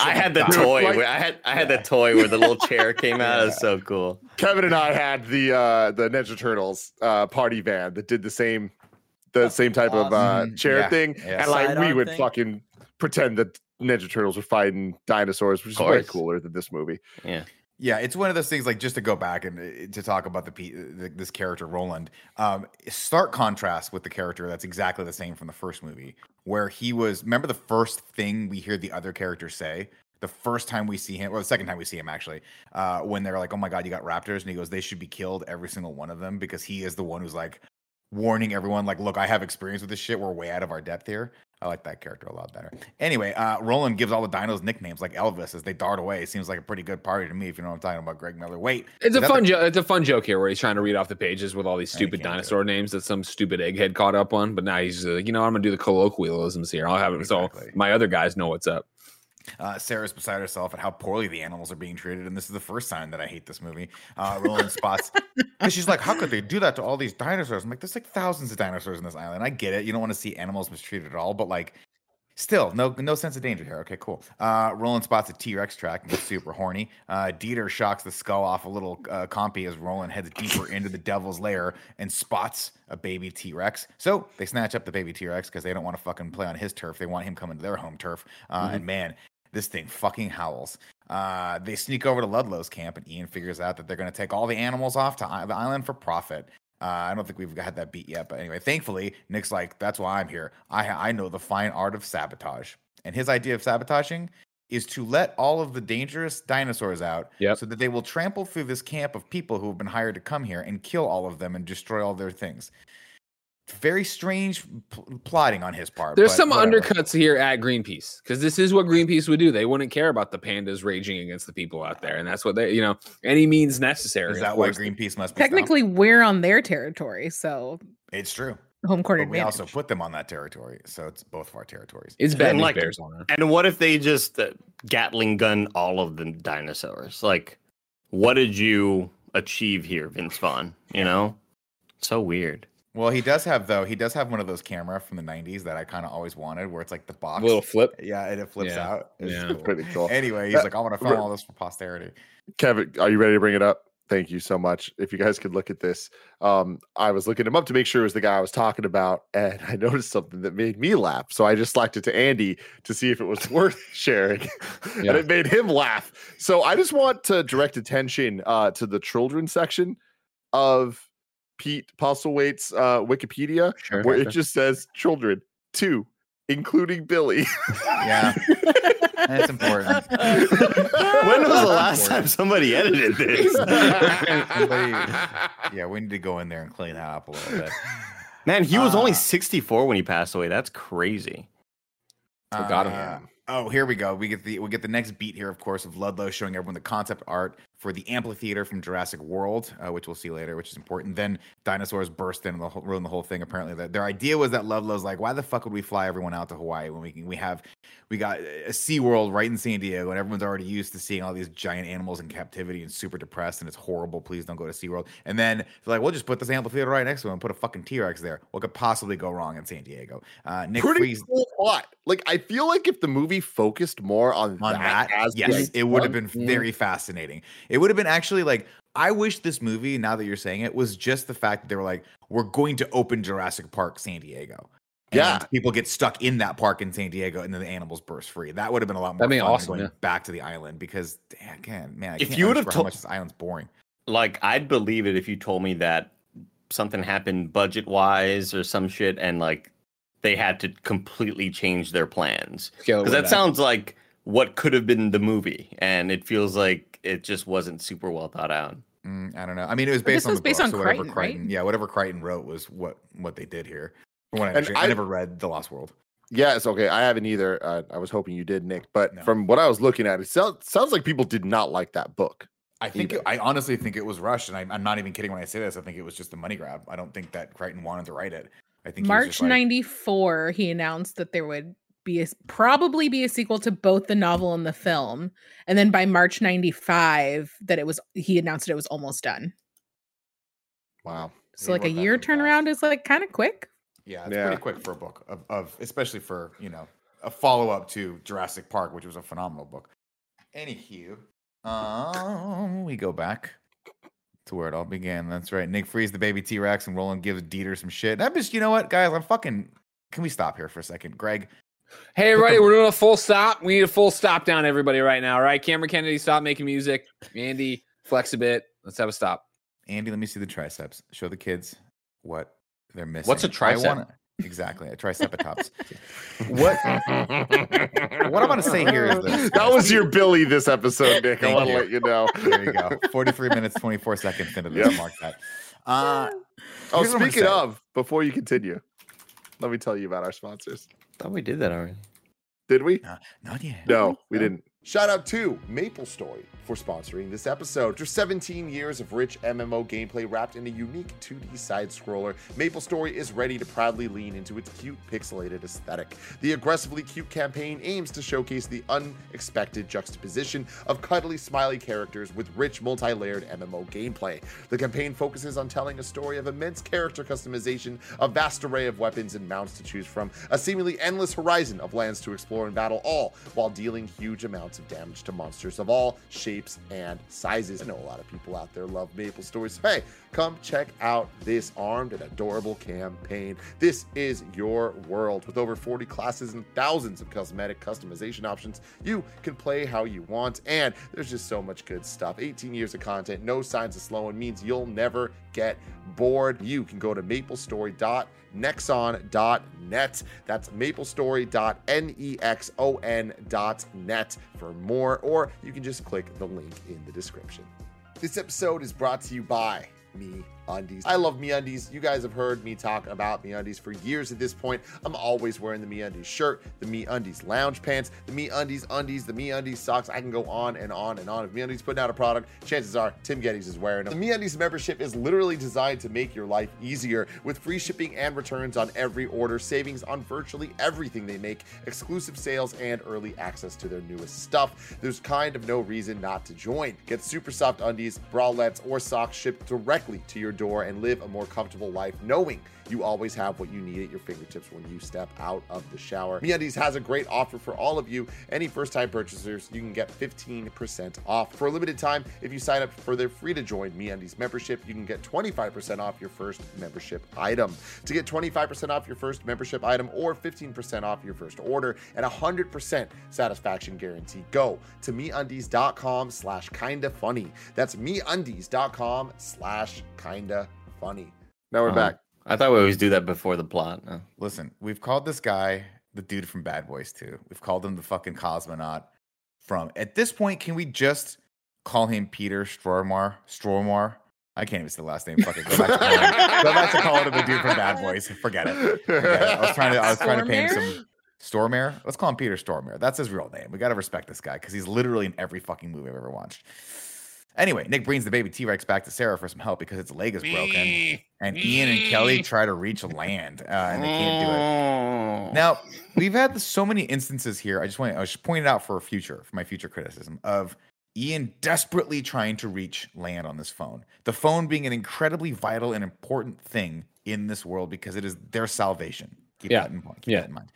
I had the toy. Like- where- I had I had Yeah. the toy where the little chair came out. It was so cool. Kevin and I had the uh the Ninja Turtles uh party van that did the same the same type of uh chair Yeah, thing. yeah. And like we would thing? fucking pretend that Ninja Turtles were fighting dinosaurs, which is way cooler than this movie. Yeah. Yeah, it's one of those things. Like just to go back and uh, to talk about the, the this character Roland, um, stark contrast with the character that's exactly the same from the first movie, where he was. Remember the first thing we hear the other character say. The first time we see him, or the second time we see him, actually, uh, when they're like, "Oh my god, you got raptors," and he goes, "They should be killed, every single one of them," because he is the one who's like warning everyone, like, "Look, I have experience with this shit. We're way out of our depth here." I like that character a lot better. Anyway, uh, Roland gives all the dinos nicknames like Elvis as they dart away. Seems like a pretty good party to me, if you know what I'm talking about. Greg Miller. Wait, It's a fun the- joke. It's a fun joke here where he's trying to read off the pages with all these stupid it. dinosaur names that some stupid egghead caught up on. But now he's like, you know, I'm gonna do the colloquialisms here. I'll have it Exactly. so my other guys know what's up. Uh, Sarah's beside herself at how poorly the animals are being treated, and this is the first sign that I hate this movie. Uh, Roland spots, and she's like, "How could they do that to all these dinosaurs?" I'm like, "There's like thousands of dinosaurs in this island. I get it. You don't want to see animals mistreated at all, but like, still, no no sense of danger here. Okay, cool." Uh, Roland spots a T Rex track and gets super horny. Uh, Dieter shocks the skull off a little uh, compy as Roland heads deeper into the devil's lair and spots a baby T Rex. So they snatch up the baby T Rex because they don't want to fucking play on his turf. They want him coming to their home turf. Uh, And man, this thing fucking howls. Uh, they sneak over to Ludlow's camp, and Ian figures out that they're going to take all the animals off to i- the island for profit. Uh, I don't think we've had that beat yet, but anyway, thankfully, Nick's like, "That's why I'm here. I I know the fine art of sabotage." And his idea of sabotaging is to let all of the dangerous dinosaurs out, Yep. so that they will trample through this camp of people who have been hired to come here and kill all of them and destroy all their things. Very strange pl- plotting on his part. There's some whatever. undercuts here at Greenpeace because this is what Greenpeace would do. They wouldn't care about the pandas raging against the people out there, and that's what they, you know, any means necessary. Is that why. Greenpeace must be stopped? Technically, we're on their territory, so It's true. home court But we also put them on that territory, so it's both of our territories. It's bad And, like- bears on there. And what if they just uh, Gatling gun all of the dinosaurs? Like, what did you achieve here, Vince Vaughn? You know, so weird. Well, he does have though. He does have one of those camera from the '90s that I kind of always wanted, where it's like the box. a little flip. yeah, and it flips Yeah, out. It's yeah. cool. Pretty cool. Anyway, he's Uh, like, I want to film all this for posterity. Kevin, are you ready to bring it up? Thank you so much. If you guys could look at this, um, I was looking him up to make sure it was the guy I was talking about, and I noticed something that made me laugh. So I just slacked it to Andy to see if it was worth sharing, Yeah. and it made him laugh. So I just want to direct attention uh, to the children section of Pete Postlethwaite's uh, Wikipedia, Sure. where it just says children two, including Billy. Yeah, that's important. When was the last time somebody edited this? Somebody- yeah, we need to go in there and clean that up a little bit. Man, he was only Uh, 64 when he passed away. That's crazy. Forgot Uh, about Oh, here we go. We get the we get the next beat here, of course, of Ludlow showing everyone the concept art for the amphitheater from Jurassic World, uh, which we'll see later, which is important. Then dinosaurs burst in and the whole, ruin the whole thing. Apparently, that their idea was that Ludlow's like, why the fuck would we fly everyone out to Hawaii when we can we have we got a Sea World right in San Diego, and everyone's already used to seeing all these giant animals in captivity and super depressed, and it's horrible. Please don't go to Sea World. And then they're like, we'll just put this amphitheater right next to it and put a fucking T Rex there. What could possibly go wrong in San Diego? Uh, Nick Pretty Freeze cool plot. Like I feel like if the movie focused more on, on that, as yes, it would have been very fascinating. It would have been actually like I wish this movie, now that you're saying it, was just the fact that they were like, we're going to open Jurassic Park San Diego. And Yeah. people get stuck in that park in San Diego, and then the animals burst free. That would have been a lot more fun than awesome, going yeah. back to the island because, damn, again, man, I If can't you would have underscore how told- much this island's boring. Like, I'd believe it if you told me that something happened budget wise or some shit and like they had to completely change their plans. Because way that sounds like what could have been the movie. And it feels like it just wasn't super well thought out. Mm, I don't know. I mean, it was But based this on was the based book, on so whatever Crichton, right? Yeah, whatever Crichton wrote was what what they did here. From I, I, I- never read The Lost World. Yes, okay. I haven't either. Uh, I was hoping you did, Nick. But No. from what I was looking at, it sounds sounds like people did not like that book. I think it, I honestly think it was rushed, and I, I'm not even kidding when I say this. I think it was just a money grab. I don't think that Crichton wanted to write it. I think he was March just like, 94, he announced that there would be a, probably be a sequel to both the novel and the film. And then by March 95, that it was he announced that it was almost done. Wow. So he like a year pretty fast. turnaround is like kind of quick. Yeah, it's Yeah. pretty quick for a book of, of especially for you know a follow up to Jurassic Park, which was a phenomenal book. Anywho, um, we go back to where it all began. That's right. Nick frees the baby T Rex, and Roland gives Dieter some shit. I'm just, you know what, guys, I'm fucking. Can we stop here for a second, Greg? Hey, everybody, we're doing a full stop. We need a full stop down, everybody, right now. All right, Cameron Kennedy, stop making music. Andy, flex a bit. Let's have a stop. Andy, let me see the triceps. Show the kids what they're missing. What's a tricep? wanna- exactly, a triceratops. what? What I'm want to say here is this. That was your Billy this episode, Nick. I want to let you know. There you go. 43 minutes, 24 seconds into this. Yep. Mark that. Uh, Oh, I'm gonna speaking of, before you continue, let me tell you about our sponsors. Thought we did that already. Did we? uh, not yet. No, we didn't. Shout out to Maple Story for sponsoring this episode. After 17 years of rich MMO gameplay wrapped in a unique 2D side scroller, Maple Story is ready to proudly lean into its cute pixelated aesthetic. The aggressively cute campaign aims to showcase the unexpected juxtaposition of cuddly, smiley characters with rich, multi layered MMO gameplay. The campaign focuses on telling a story of immense character customization, a vast array of weapons and mounts to choose from, a seemingly endless horizon of lands to explore and battle, all while dealing huge amounts of damage to monsters of all shapes and sizes. I know a lot of people out there love Maple Stories. Hey, come check out this armed and adorable campaign. This is your world with over 40 classes and thousands of cosmetic customization options. You can play how you want, and there's just so much good stuff. 18 years of content, no signs of slowing means you'll never get bored. You can go to maplestory.nexon.net. That's maplestory.nexon.net for more, or you can just click the link in the description. This episode is brought to you by Me Undies. I love Me Undies. You guys have heard me talk about Me Undies for years at this point. I'm always wearing the Me Undies shirt, the Me Undies lounge pants, the Me Undies undies, the Me Undies socks. I can go on and on and on. If Me Undies putting out a product, chances are Tim Gettys is wearing them. The Me Undies membership is literally designed to make your life easier with free shipping and returns on every order, savings on virtually everything they make, exclusive sales, and early access to their newest stuff. There's kind of no reason not to join. Get super soft undies, bralettes, or socks shipped directly to your door and live a more comfortable life knowing you always have what you need at your fingertips when you step out of the shower. MeUndies has a great offer for all of you. Any first-time purchasers, you can get 15% off. For a limited time, if you sign up for their free-to-join MeUndies membership, you can get 25% off your first membership item. To get 25% off your first membership item or 15% off your first order and 100% satisfaction guarantee, go to MeUndies.com slash kinda funny. That's MeUndies.com slash kinda funny. Now we're Oh. back. I thought we always do that before the plot. No. Listen, we've called this guy the dude from Bad Boys 2. We've called him the fucking cosmonaut from. At this point, can we just call him Peter Stromar? Stromar? I can't even say the last name. Fucking go back to calling him, go back to calling him the dude from Bad Boys. Forget it. Forget it. I was trying to. I was trying to pay him some. Stormare? Let's call him Peter Stormare. That's his real name. We got to respect this guy because he's literally in every fucking movie I've ever watched. Anyway, Nick brings the baby T Rex back to Sarah for some help because its leg is broken. And Ian and Kelly try to reach land uh, and they can't do it. Now, we've had so many instances here. I just want to, I was just pointing out for a future, for my future criticism of Ian desperately trying to reach land on this phone. The phone being an incredibly vital and important thing in this world because it is their salvation. Keep Yeah. that in mind. Keep Yeah. that in mind.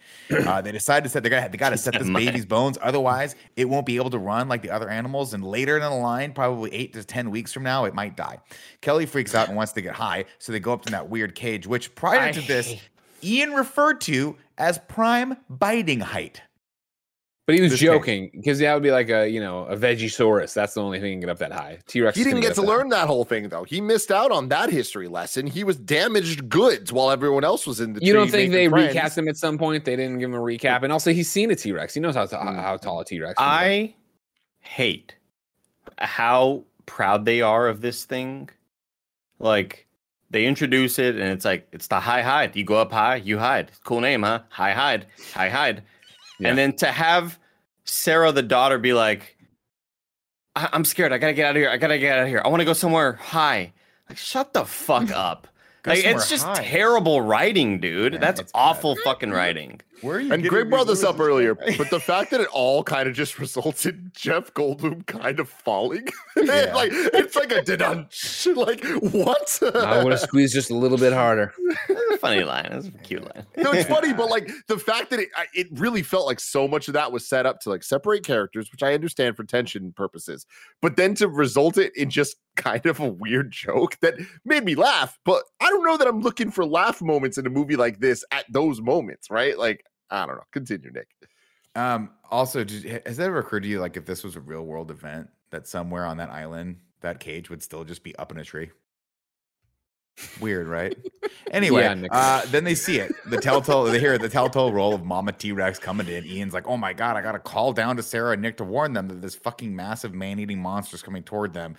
Uh, they decided to set they got they got to set this baby's bones, otherwise it won't be able to run like the other animals. And later in the line, probably eight to ten weeks from now, it might die. Kelly freaks out and wants to get high, so they go up to that weird cage, which prior I to this, Ian referred to as prime biting height. But he was This joking because that would be like a you know a Vegisaurus. That's the only thing that can get up that high. T Rex. He didn't get to learn that whole thing though. He missed out on that history lesson. He was damaged goods while everyone else was in the. You don't think they making friends. recapped him at some point? They didn't give him a recap, and also he's seen a T Rex. He knows how t- how mm-hmm. tall a T Rex. I hate how proud they are of this thing. Like they introduce it and it's like it's the high hide. You go up high, you hide. Cool name, huh? High hide, high hide. Yeah. And then to have Sarah the daughter be like, I- I'm scared. I gotta get out of here. I gotta get out of here. I want to go somewhere high. Like, shut the fuck up. Like, it's just high. terrible writing, dude. Yeah, That's it's bad. awful fucking writing. Where are you And getting Greg brought this up earlier, but the fact that it all kind of just results in Jeff Goldblum kind of falling, Yeah. like it's like a dun like what? I want to squeeze just a little bit harder. That's a funny line. That's a cute line. no, it's funny, but like the fact that it, it really felt like so much of that was set up to like separate characters, which I understand for tension purposes, but then to result it in just kind of a weird joke that made me laugh. But I don't know that I'm looking for laugh moments in a movie like this at those moments, right? Like, I don't know. Continue, Nick. Um, also, did, has that ever occurred to you, like, if this was a real world event, that somewhere on that island, that cage would still just be up in a tree? Weird, right? Anyway, Yeah, uh, then they see it. The telltale, they hear the telltale roll of Mama T Rex coming in. Ian's like, "Oh my god, I gotta call down to Sarah and Nick to warn them that this fucking massive man-eating monster is coming toward them."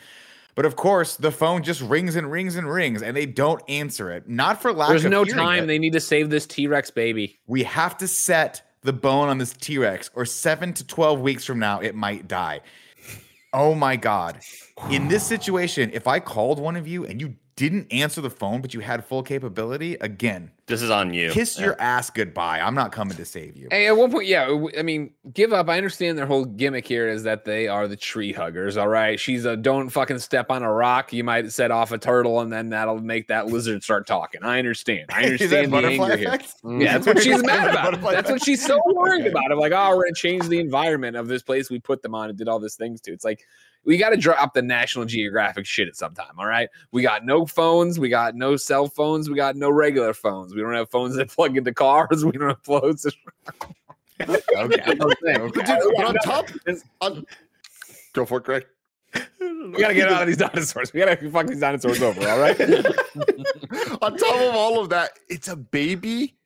But of course, the phone just rings and rings and rings, and they don't answer it. Not for lack There's of no time. it. They need to save this T Rex baby. We have to set the bone on this T Rex, or seven to 12 weeks from now, it might die. Oh my God. In this situation, if I called one of you and you didn't answer the phone, but you had full capability, again, This is on you. kiss Yeah. your ass goodbye. I'm not coming to save you. Hey, at one point, yeah, I mean, give up. I understand their whole gimmick here is that they are the tree huggers. All right, she's a don't fucking step on a rock. You might set off a turtle, and then that'll make that lizard start talking. I understand. I understand the butterfly anger here. effect? Yeah, that's what she's mad about. Butterfly That's what she's so worried Okay. about. I'm like, oh, we're gonna change the environment of this place we put them on and did all these things to. It's like we got to drop the National Geographic shit at some time. All right, we got no phones, we got no cell phones, we got no regular phones. We don't have phones that plug into cars. We don't have phones. that- Okay. I'm. But, dude, but on top, on, go for it, Greg. We gotta get out of these dinosaurs. We gotta fuck these dinosaurs over. All right. on top of all of that, it's a baby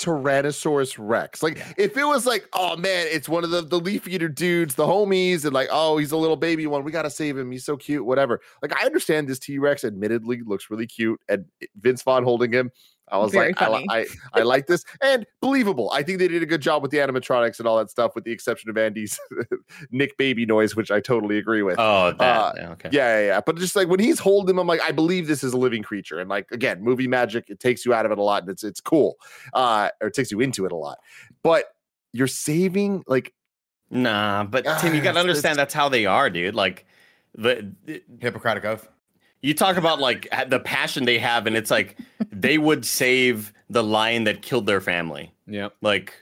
Tyrannosaurus Rex. Like, if it was like, oh man, it's one of the, the leaf eater dudes, the homies, and like, oh, he's a little baby one. We got to save him. He's so cute, whatever. Like, I understand this T Rex admittedly looks really cute, and Vince Vaughn holding him. I was Very like, I. I, I like this and believable. I think they did a good job with the animatronics and all that stuff, with the exception of Andy's Nick baby noise, which I totally agree with. Oh, that. Uh, yeah, okay. Yeah, yeah, yeah. But just like when he's holding him, I'm like, I believe this is a living creature. And like again, movie magic, it takes you out of it a lot, and it's it's cool. Uh, or it takes you into it a lot. But you're saving like Nah, but Tim, you Ah, got it's- to understand that's how they are, dude. Like, the, the- Hippocratic oath. You talk about like the passion they have, and it's like they would save the lion that killed their family. Yeah, Like,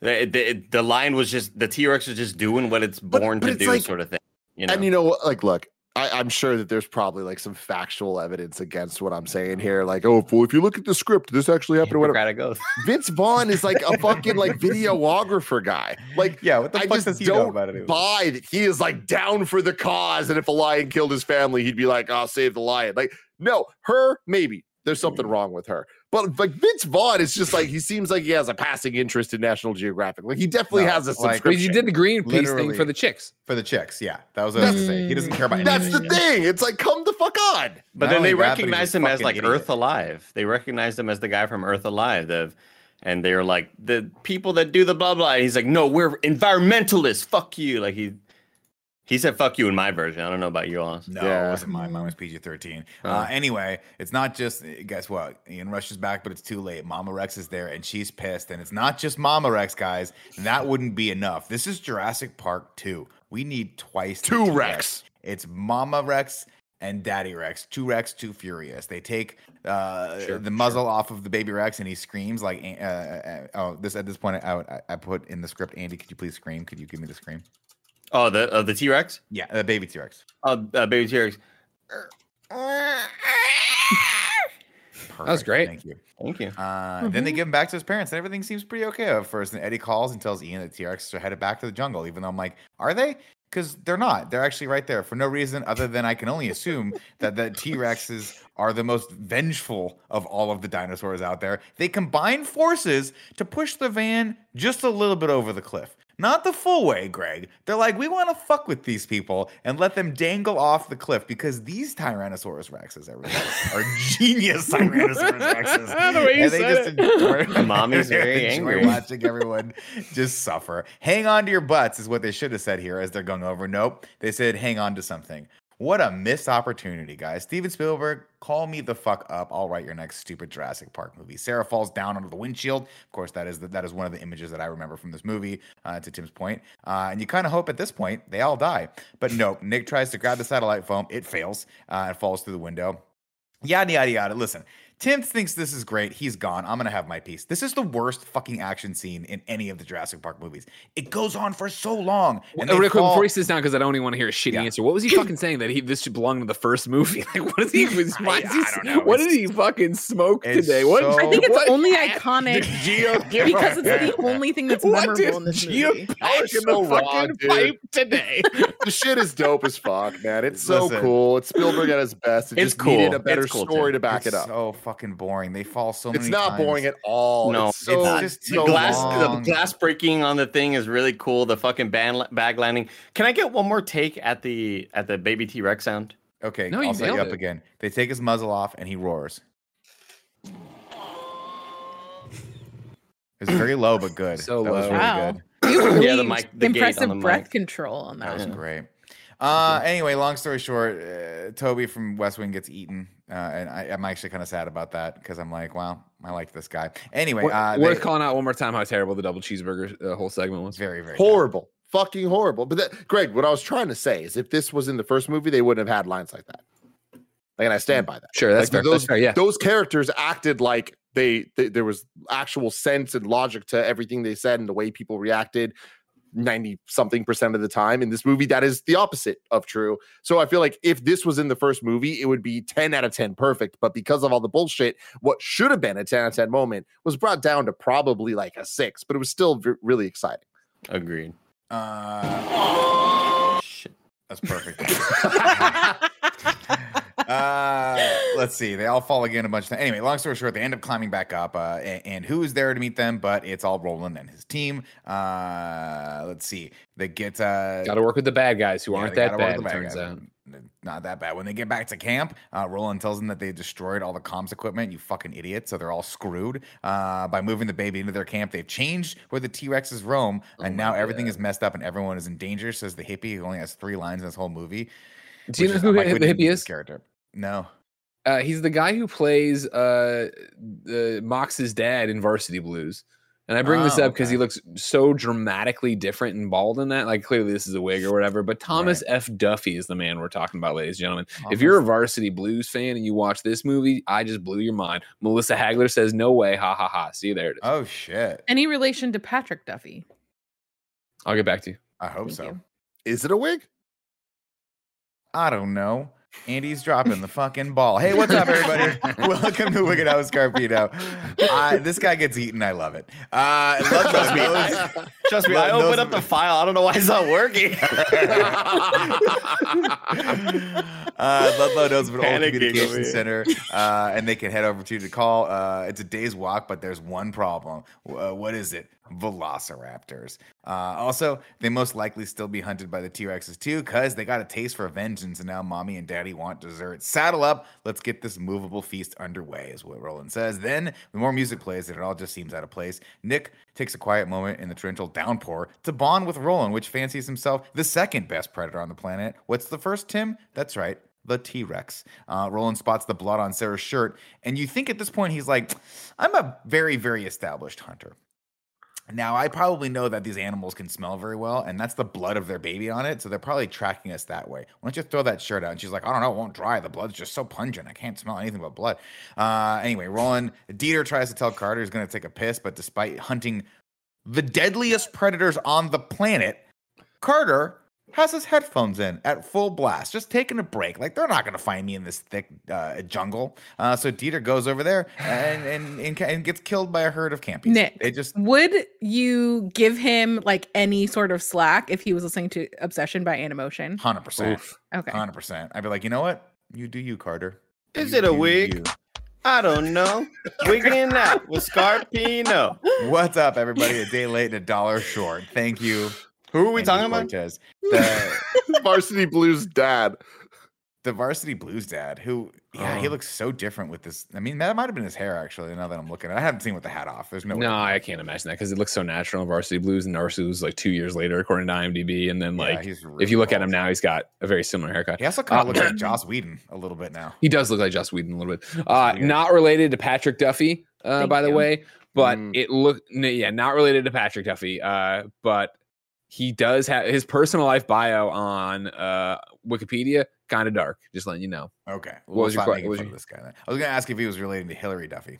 the the, the lion was just the T Rex was just doing what it's born but to it's do, like- sort of thing. You know, and you know what? Like, look, I, I'm sure that there's probably like some factual evidence against what I'm saying here. Like, oh, well, if you look at the script, this actually happened or whatever. Oath. Vince Vaughn is like a fucking like videographer guy. Like, Yeah, what the I fuck just does he know don't about it? buy that he is like down for the cause. And if a lion killed his family, he'd be like, I'll save the lion. Like, no, her, maybe. There's something mm-hmm. wrong with her. But like Vince Vaughn is just like he seems like he has a passing interest in National Geographic. Like he definitely No, has a subscription. But you did the Greenpeace thing for the chicks. For the chicks, yeah. That was what I was gonna say. He doesn't care about any That's of the it. thing. It's like come the fuck on. But Not then only they that, but he's recognized a him as like idiot. Earth Alive. They recognize him as the guy from Earth Alive. The and they're like the people that do the blah blah. And he's like, no, we're environmentalists. Fuck you. Like he he said fuck you in my version. I don't know about you all. No, Yeah. it wasn't mine. Mine was PG 13. Oh. Uh, anyway, it's not just, guess what? Ian Rush is back, but it's too late. Mama Rex is there and she's pissed. And it's not just Mama Rex, guys. And that wouldn't be enough. This is Jurassic Park 2. We need twice Two T-Rex. Rex. It's Mama Rex and Daddy Rex. Two Rex, too furious. They take uh, Sure, the muzzle off of the baby Rex and he screams like, uh, uh, oh, this at this point, I, I, I put in the script, Andy, could you please scream? Could you give me the scream? Oh, the uh, the T Rex. Yeah, the baby T Rex. Oh, uh, baby T Rex. That was great. Thank you. Thank you. Uh, Then they give him back to his parents, and everything seems pretty okay at first. And Eddie calls and tells Ian that T Rex are headed back to the jungle, even though I'm like, are they? Because they're not. They're actually right there for no reason other than I can only assume that the T Rexes are the most vengeful of all of the dinosaurs out there. They combine forces to push the van just a little bit over the cliff. Not the full way, Greg. They're like, we want to fuck with these people and let them dangle off the cliff because these Tyrannosaurus Rexes are genius Tyrannosaurus Rexes. The way you And they said just enjoy, it. Mommy's very angry. watching everyone just suffer. Hang on to your butts is what they should have said here as they're going over. Nope. They said hang on to something. What a missed opportunity, guys. Steven Spielberg, call me the fuck up. I'll write your next stupid Jurassic Park movie. Sarah falls down under the windshield. Of course, that is the, that is one of the images that I remember from this movie. Uh, to Tim's point, uh, and you kind of hope at this point they all die, but nope, Nick tries to grab the satellite phone. It fails uh, and falls through the window. Yada yada yada. Listen, Tim thinks this is great. He's gone. I'm gonna have my piece. This is the worst fucking action scene in any of the Jurassic Park movies. It goes on for so long. And they real quick, fall- before he sits down, because I don't even want to hear a shitty Yeah. answer. What was he fucking saying that he this should belong to the first movie? Like, what is he? Was, why I- is he I don't know. What It's- did he fucking smoke today? What? so- I think it's what only happened? iconic because it's the only thing that's What memorable did in this Gia movie. pack in so the wrong, fucking dude. pipe today? the shit is dope as fuck, man. It's so Listen. cool. It's Spielberg at his best. It It's just needed cool. a better It's cool, story Tim. to back It's it up. So fucking boring. They fall so it's many not times. boring at all. No, it's so it's just the so glass, long. the glass breaking on the thing is really cool. The fucking band, bag landing. Can I get one more take at the at the baby T Rex sound? Okay, No, you I'll set you up it. again. They take his muzzle off and he roars. It's very low but good. So that was low. really Wow. good. You have Yeah, the mic- the gate impressive on the breath mic. control on That that. was great. Uh, anyway, long story short, uh, Toby from West Wing gets eaten, uh, and I, I'm actually kind of sad about that because I'm like, wow, I like this guy. Anyway, uh, worth they- calling out one more time how terrible the double cheeseburger uh, whole segment was. very, very horrible, fucking horrible. But that, Greg, what I was trying to say is, if this was in the first movie, they wouldn't have had lines like that. Like, and I stand by that. Sure, that's Like, fair. those that's fair. Yeah. those characters acted like they, they there was actual sense and logic to everything they said and the way people reacted 90 something percent of the time in this movie that is the opposite of true so i feel like if this was in the first movie it would be 10 out of 10 perfect but because of all the bullshit what should have been a 10 out of 10 moment was brought down to probably like a 6 but it was still v- really exciting Agreed. Uh, Shit. that's perfect. uh, let's see. They all fall again a bunch of times. Anyway, long story short, they end up climbing back up. Uh, and, and who is there to meet them? But it's all Roland and his team. Uh, let's see. They get uh, Got to work with the bad guys who Yeah, aren't that bad. It bad turns guys. out. Not that bad. When they get back to camp, uh, Roland tells them that they destroyed all the comms equipment. You fucking idiots! So they're all screwed uh, by moving the baby into their camp. They've changed where the T Rexes roam, Oh and now everything is messed up and everyone is in danger. Says the hippie who only has three lines in this whole movie. Do you know is- who like, the hippie is? Character. No. Uh, he's the guy who plays uh, uh, Mox's dad in Varsity Blues. And I bring this Oh, up because he looks so dramatically different and bald in that. Like clearly this is a wig or whatever. But Thomas F. Duffy is the man we're talking about, ladies and gentlemen. If you're a Varsity Blues fan and you watch this movie, I just blew your mind. Melissa Hagler says, "No way, ha ha ha." See, there it is. Oh shit! Any relation to Patrick Duffy? I'll get back to you. I hope Thank so. you. is it a wig I don't know. Andy's dropping the fucking ball. Hey, what's up, everybody? Welcome to Wicked House Carpino. Uh, this guy gets eaten. I love it. Uh, love Trust me, I, trust me. I opened up the file. I don't know why it's not working. uh, Ludlow knows of an old communication center, uh, and they can head over to you to call. Uh, it's a day's walk, but there's one problem. Uh, what is it? Velociraptors. Uh, also, they most likely still be hunted by the T Rexes too, because they got a taste for vengeance, and now mommy and daddy want dessert. Saddle up. Let's get this movable feast underway, is what Roland says. Then, the more music plays, and it all just seems out of place. Nick takes a quiet moment in the torrential downpour to bond with Roland, which fancies himself the second best predator on the planet. What's the first, Tim? That's right. The T Rex. Uh, Roland spots the blood on Sarah's shirt, and you think at this point he's like, I'm a very, very established hunter. Now, I probably know that these animals can smell very well, and that's the blood of their baby on it. So they're probably tracking us that way. Why don't you throw that shirt out? And she's like, I don't know, it won't dry. The blood's just so pungent. I can't smell anything but blood. Uh, anyway, Roland, Dieter tries to tell Carter he's going to take a piss, but despite hunting the deadliest predators on the planet, Carter has his headphones in at full blast, just taking a break. Like they're not going to find me in this thick uh, jungle. Uh, so Dieter goes over there and, and and and gets killed by a herd of compies. Nick, They just Would you give him like any sort of slack if he was listening to Obsession by Animotion? hundred percent, Okay. hundred percent. I'd be like, you know what? You do you, Carter. Is You it a do wig? you." I don't know. Wigging out with Scarpino. What's up, everybody? A day late and a dollar short. Thank you. Who are we Andy talking about? Cortez. The varsity blues dad the varsity blues dad who Yeah, he Uh, looks so different with this. I mean, that might have been his hair actually. Now that I'm looking, at it. I haven't seen with the hat off. There's no. way. No, I can't imagine that because it looks so natural in Varsity Blues, and Varsity Blues like two years later, according to IMDb. And then Yeah, like, if you look at him now, he's got a very similar haircut. he also kind of Uh, looks like Joss Whedon a little bit now. He does look like Joss Whedon a little bit. Uh, not related to Patrick Duffy, uh, by the you. way, but Mm. it look n- yeah, not related to Patrick Duffy. Uh, but he does have his personal life bio on uh Wikipedia, kind of dark. Just letting you know. Okay, What we'll was your question? what was your- this guy. Then. I was gonna ask if he was related to Hillary Duffy.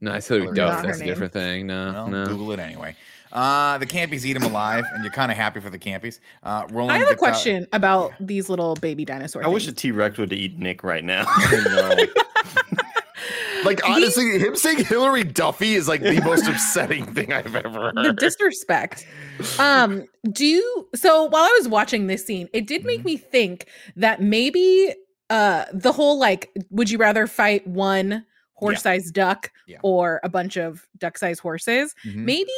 No, it's Hillary Hillary Duff. Duff. That's a name. different thing. No, Well, no. Google it anyway. Uh, the compies eat him alive, and you're kind of happy for the compies. Uh, Roland I have a gets out- question about these little baby dinosaurs. I wish a things. T Rex would eat Nick right now. Like honestly, him saying Hillary Duffy is like the most upsetting thing I've ever heard. the disrespect. Um, do you so while I was watching this scene, it did Mm-hmm. make me think that maybe uh the whole like would you rather fight one horse-sized duck Yeah. or a bunch of duck-sized horses? Mhm. Maybe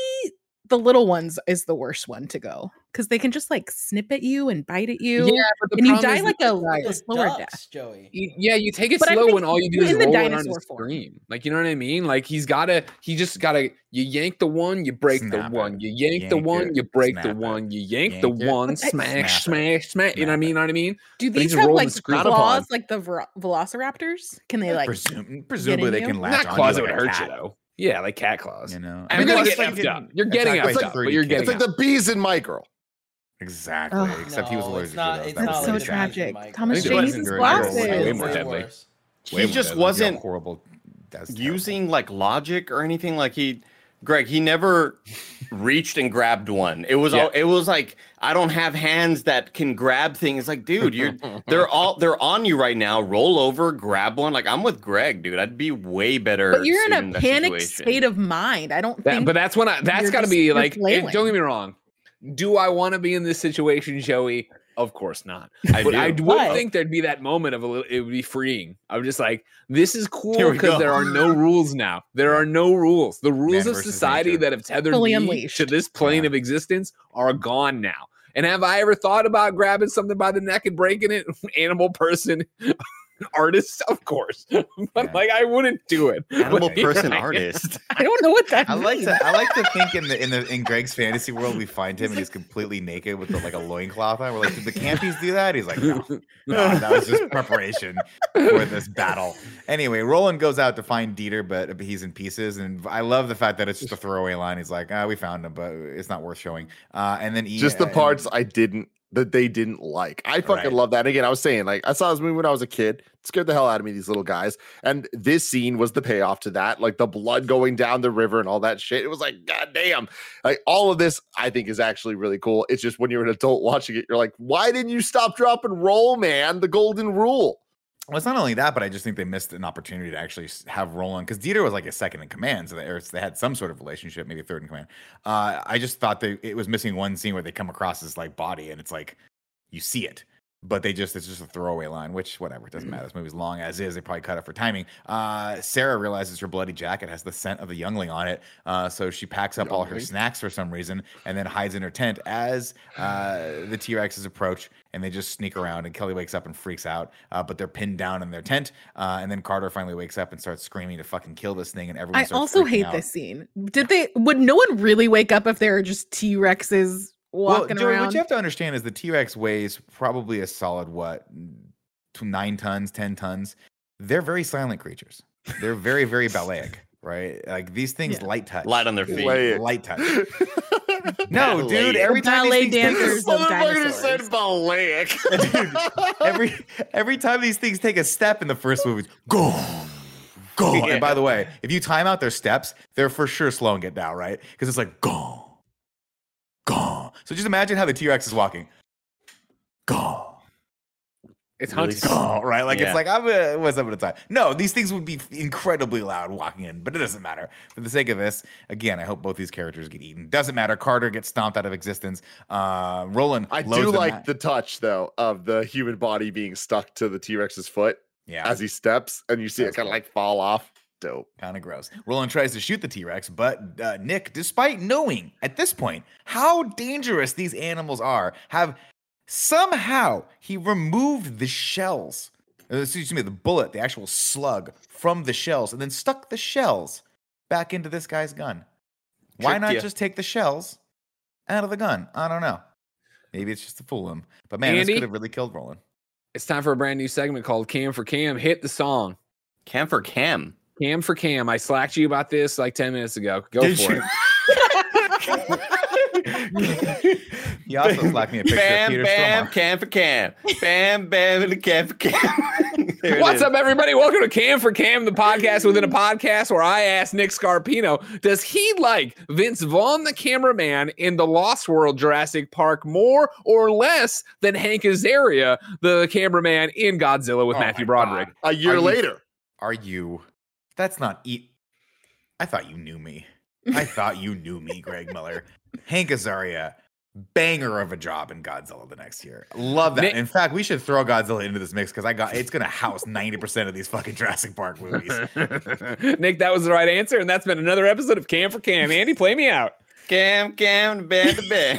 the little ones is the worst one to go because they can just like snip at you and bite at you. Yeah, but the and you die like a, like a slower ducks, death. Joey. You- yeah, you take it But slow when all you do is roll around dinosaur and scream. Like you know what I mean? Like he's gotta, he just gotta. You yank the one, you break Snap the it. one. You yank, the one, it, you break the it. one. You yank, Yank the it, one, But smash, Snap it. smash, smash. You know what I mean? it. Know what I mean? Do these have like claws like the velociraptors? Can they like presumably they can latch Not onto claws you that would hurt you though. Yeah, like cat claws. You know, I mean, you're unless gonna they get effed can up. You're getting attack by effed up, but you're getting It's like the bees in my girl. Exactly. Oh, Except he was No, allergic it's not- to those. it's That That's was so really bad. tragic. Thomas I think J it uses glasses. Way Way more deadly. worse. Way he more just deadly. wasn't horrible. That's using like logic or anything. Like he, Greg, he never reached and grabbed one. It was Yeah. all. It was like I don't have hands that can grab things. Like, dude, you're they're all they're on you right now. Roll over, grab one. Like I'm with Greg, dude. I'd be way better. But you're in a that panicked situation. state of mind. I don't That- think but that's when I. That's you're got to be like. Eh, it- don't get me wrong. Do I want to be in this situation, Joey? Of course not. I but do. I would But- think there'd be that moment of a little. It would be freeing. I'm just like, this is cool because there are no rules now. There are no rules. The rules of society nature. that have tethered Fully me unleashed. to this plane Yeah. of existence are gone now. And have I ever thought about grabbing something by the neck and breaking it? Animal person, artist, of course. but Yeah. like, I wouldn't do it. Animal But- person artist. I don't know what that I like means. to I like to think in the in the in Greg's fantasy world we find him and he's completely naked with the, like a loincloth on. We're like, did the compies do that? He's like, no, no, that was just preparation for this battle. Anyway, Roland goes out to find Dieter, but he's in pieces. And I love the fact that it's just a throwaway line. He's like, ah, we found him, but it's not worth showing. Uh, and then he, Just the and- parts I didn't that they didn't like. I fucking Right. love that. Again, I was saying, like, I saw this movie when I was a kid. It scared the hell out of me, these little guys. And this scene was the payoff to that. Like the blood going down the river and all that shit. It was like, God damn. Like all of this, I think, is actually really cool. It's just when you're an adult watching it, you're like, why didn't you stop, drop, and roll, man? The golden rule. Well, it's not only that, but I just think they missed an opportunity to actually have Roland because Dieter was like a second in command, so they, or they had some sort of relationship, maybe third in command. Uh, I just thought they it was missing one scene where they come across his like body, and it's like you see it, but they just it's just a throwaway line, which whatever, it doesn't matter. This movie's long as is. They probably cut it for timing. Uh, Sarah realizes her bloody jacket has the scent of the youngling on it, uh, so she packs up all her snacks for some reason and then hides in her tent as uh, the T Rexes approach and they just sneak around. And Kelly wakes up and freaks out, uh, but they're pinned down in their tent. Uh, and then Carter finally wakes up and starts screaming to fucking kill this thing. And everyone I also hate out. this scene. Did they? Would no one really wake up if there were just T Rexes walking Joey, around? What you have to understand is the T Rex weighs probably a solid what, nine tons, ten tons. They're very silent creatures. They're very, very balletic, right? Like these things Yeah. light touch. Light on their feet. Lay- Light touch. No, dude. Every The time ballet these things take a dancers of dinosaurs. balaic. every every time these things take a step in the first movie, it's go, go. And by the way, if you time out their steps, they're for sure slowing it down, right? Because it's like go, go. So just imagine how the T Rex is walking, go, It's Really hunting. go, right? Like Yeah. it's like I'm a, what's up at a time. No, these things would be incredibly loud walking in, but it doesn't matter. For the sake of this, again, I hope both these characters get eaten. Doesn't matter. Carter gets stomped out of existence. Uh, Roland, I loads do like ma- the touch though of the human body being stuck to the T Rex's foot yeah. as he steps, and you see That's it kind cool. of like fall off. Dope. Kind of gross. Roland tries to shoot the T Rex, but uh, Nick, despite knowing at this point how dangerous these animals are, have somehow he removed the shells uh, excuse me, the bullet, the actual slug from the shells, and then stuck the shells back into this guy's gun. Why Tricked not ya. just take the shells out of the gun? I don't know. Maybe it's just to fool him. But man, this could have really killed Roland. It's time for a brand new segment called Cam for Cam. Hit the song. Cam for Cam. Cam for Cam. I slacked you about this like 10 minutes ago. Go Did for you? it. He also slacked me a picture of Bam, Peter bam, Stormare. Cam for Cam. Bam, bam, and a Cam for Cam. There What's up, everybody? Welcome to Cam for Cam, the podcast within a podcast where I asked Nick Scarpino, does he like Vince Vaughn, the cameraman in the Lost World Jurassic Park, more or less than Hank Azaria, the cameraman in Godzilla with Oh Matthew Broderick? God. A year Are you- later. Are you? That's not eat. I thought you knew me. I thought you knew me, Greg Miller. Hank Azaria, banger of a job in Godzilla the next year. Love that. Nick- in fact, we should throw Godzilla into this mix because I got it's gonna house 90% of these fucking Jurassic Park movies. Nick, that was the right answer, and that's been another episode of Cam for Cam. Andy, play me out. Cam, Cam, bam, the bam.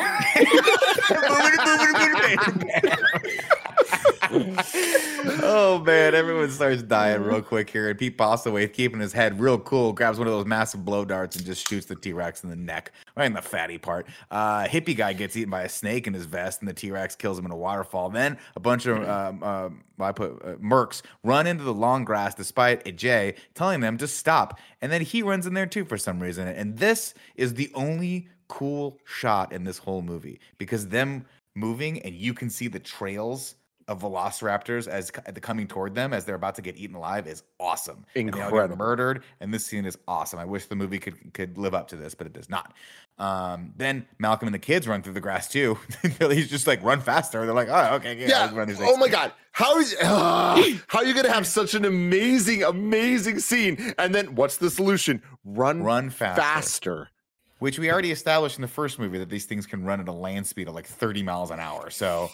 Oh man, everyone starts dying real quick here. And Pete Postlethwaite, keeping his head real cool, grabs one of those massive blow darts and just shoots the T Rex in the neck, right in the fatty part. Uh, hippie guy gets eaten by a snake in his vest, and the T Rex kills him in a waterfall. Then a bunch of um, um, I put uh, mercs run into the long grass despite Ajay telling them to stop, and then he runs in there too for some reason. And this is the only cool shot in this whole movie because them moving and you can see the trails of velociraptors as the coming toward them as they're about to get eaten alive is awesome. And they all get Incredible. murdered, and this scene is awesome. I wish the movie could could live up to this, but it does not. Um, then Malcolm and the kids run through the grass too. He's just like run faster. They're like, oh, okay, yeah. Yeah. Oh my God. How is ah, how are you gonna have such an amazing, amazing scene? And then what's the solution? Run, Run faster. faster. Which we already established in the first movie that these things can run at a land speed of like 30 miles an hour. So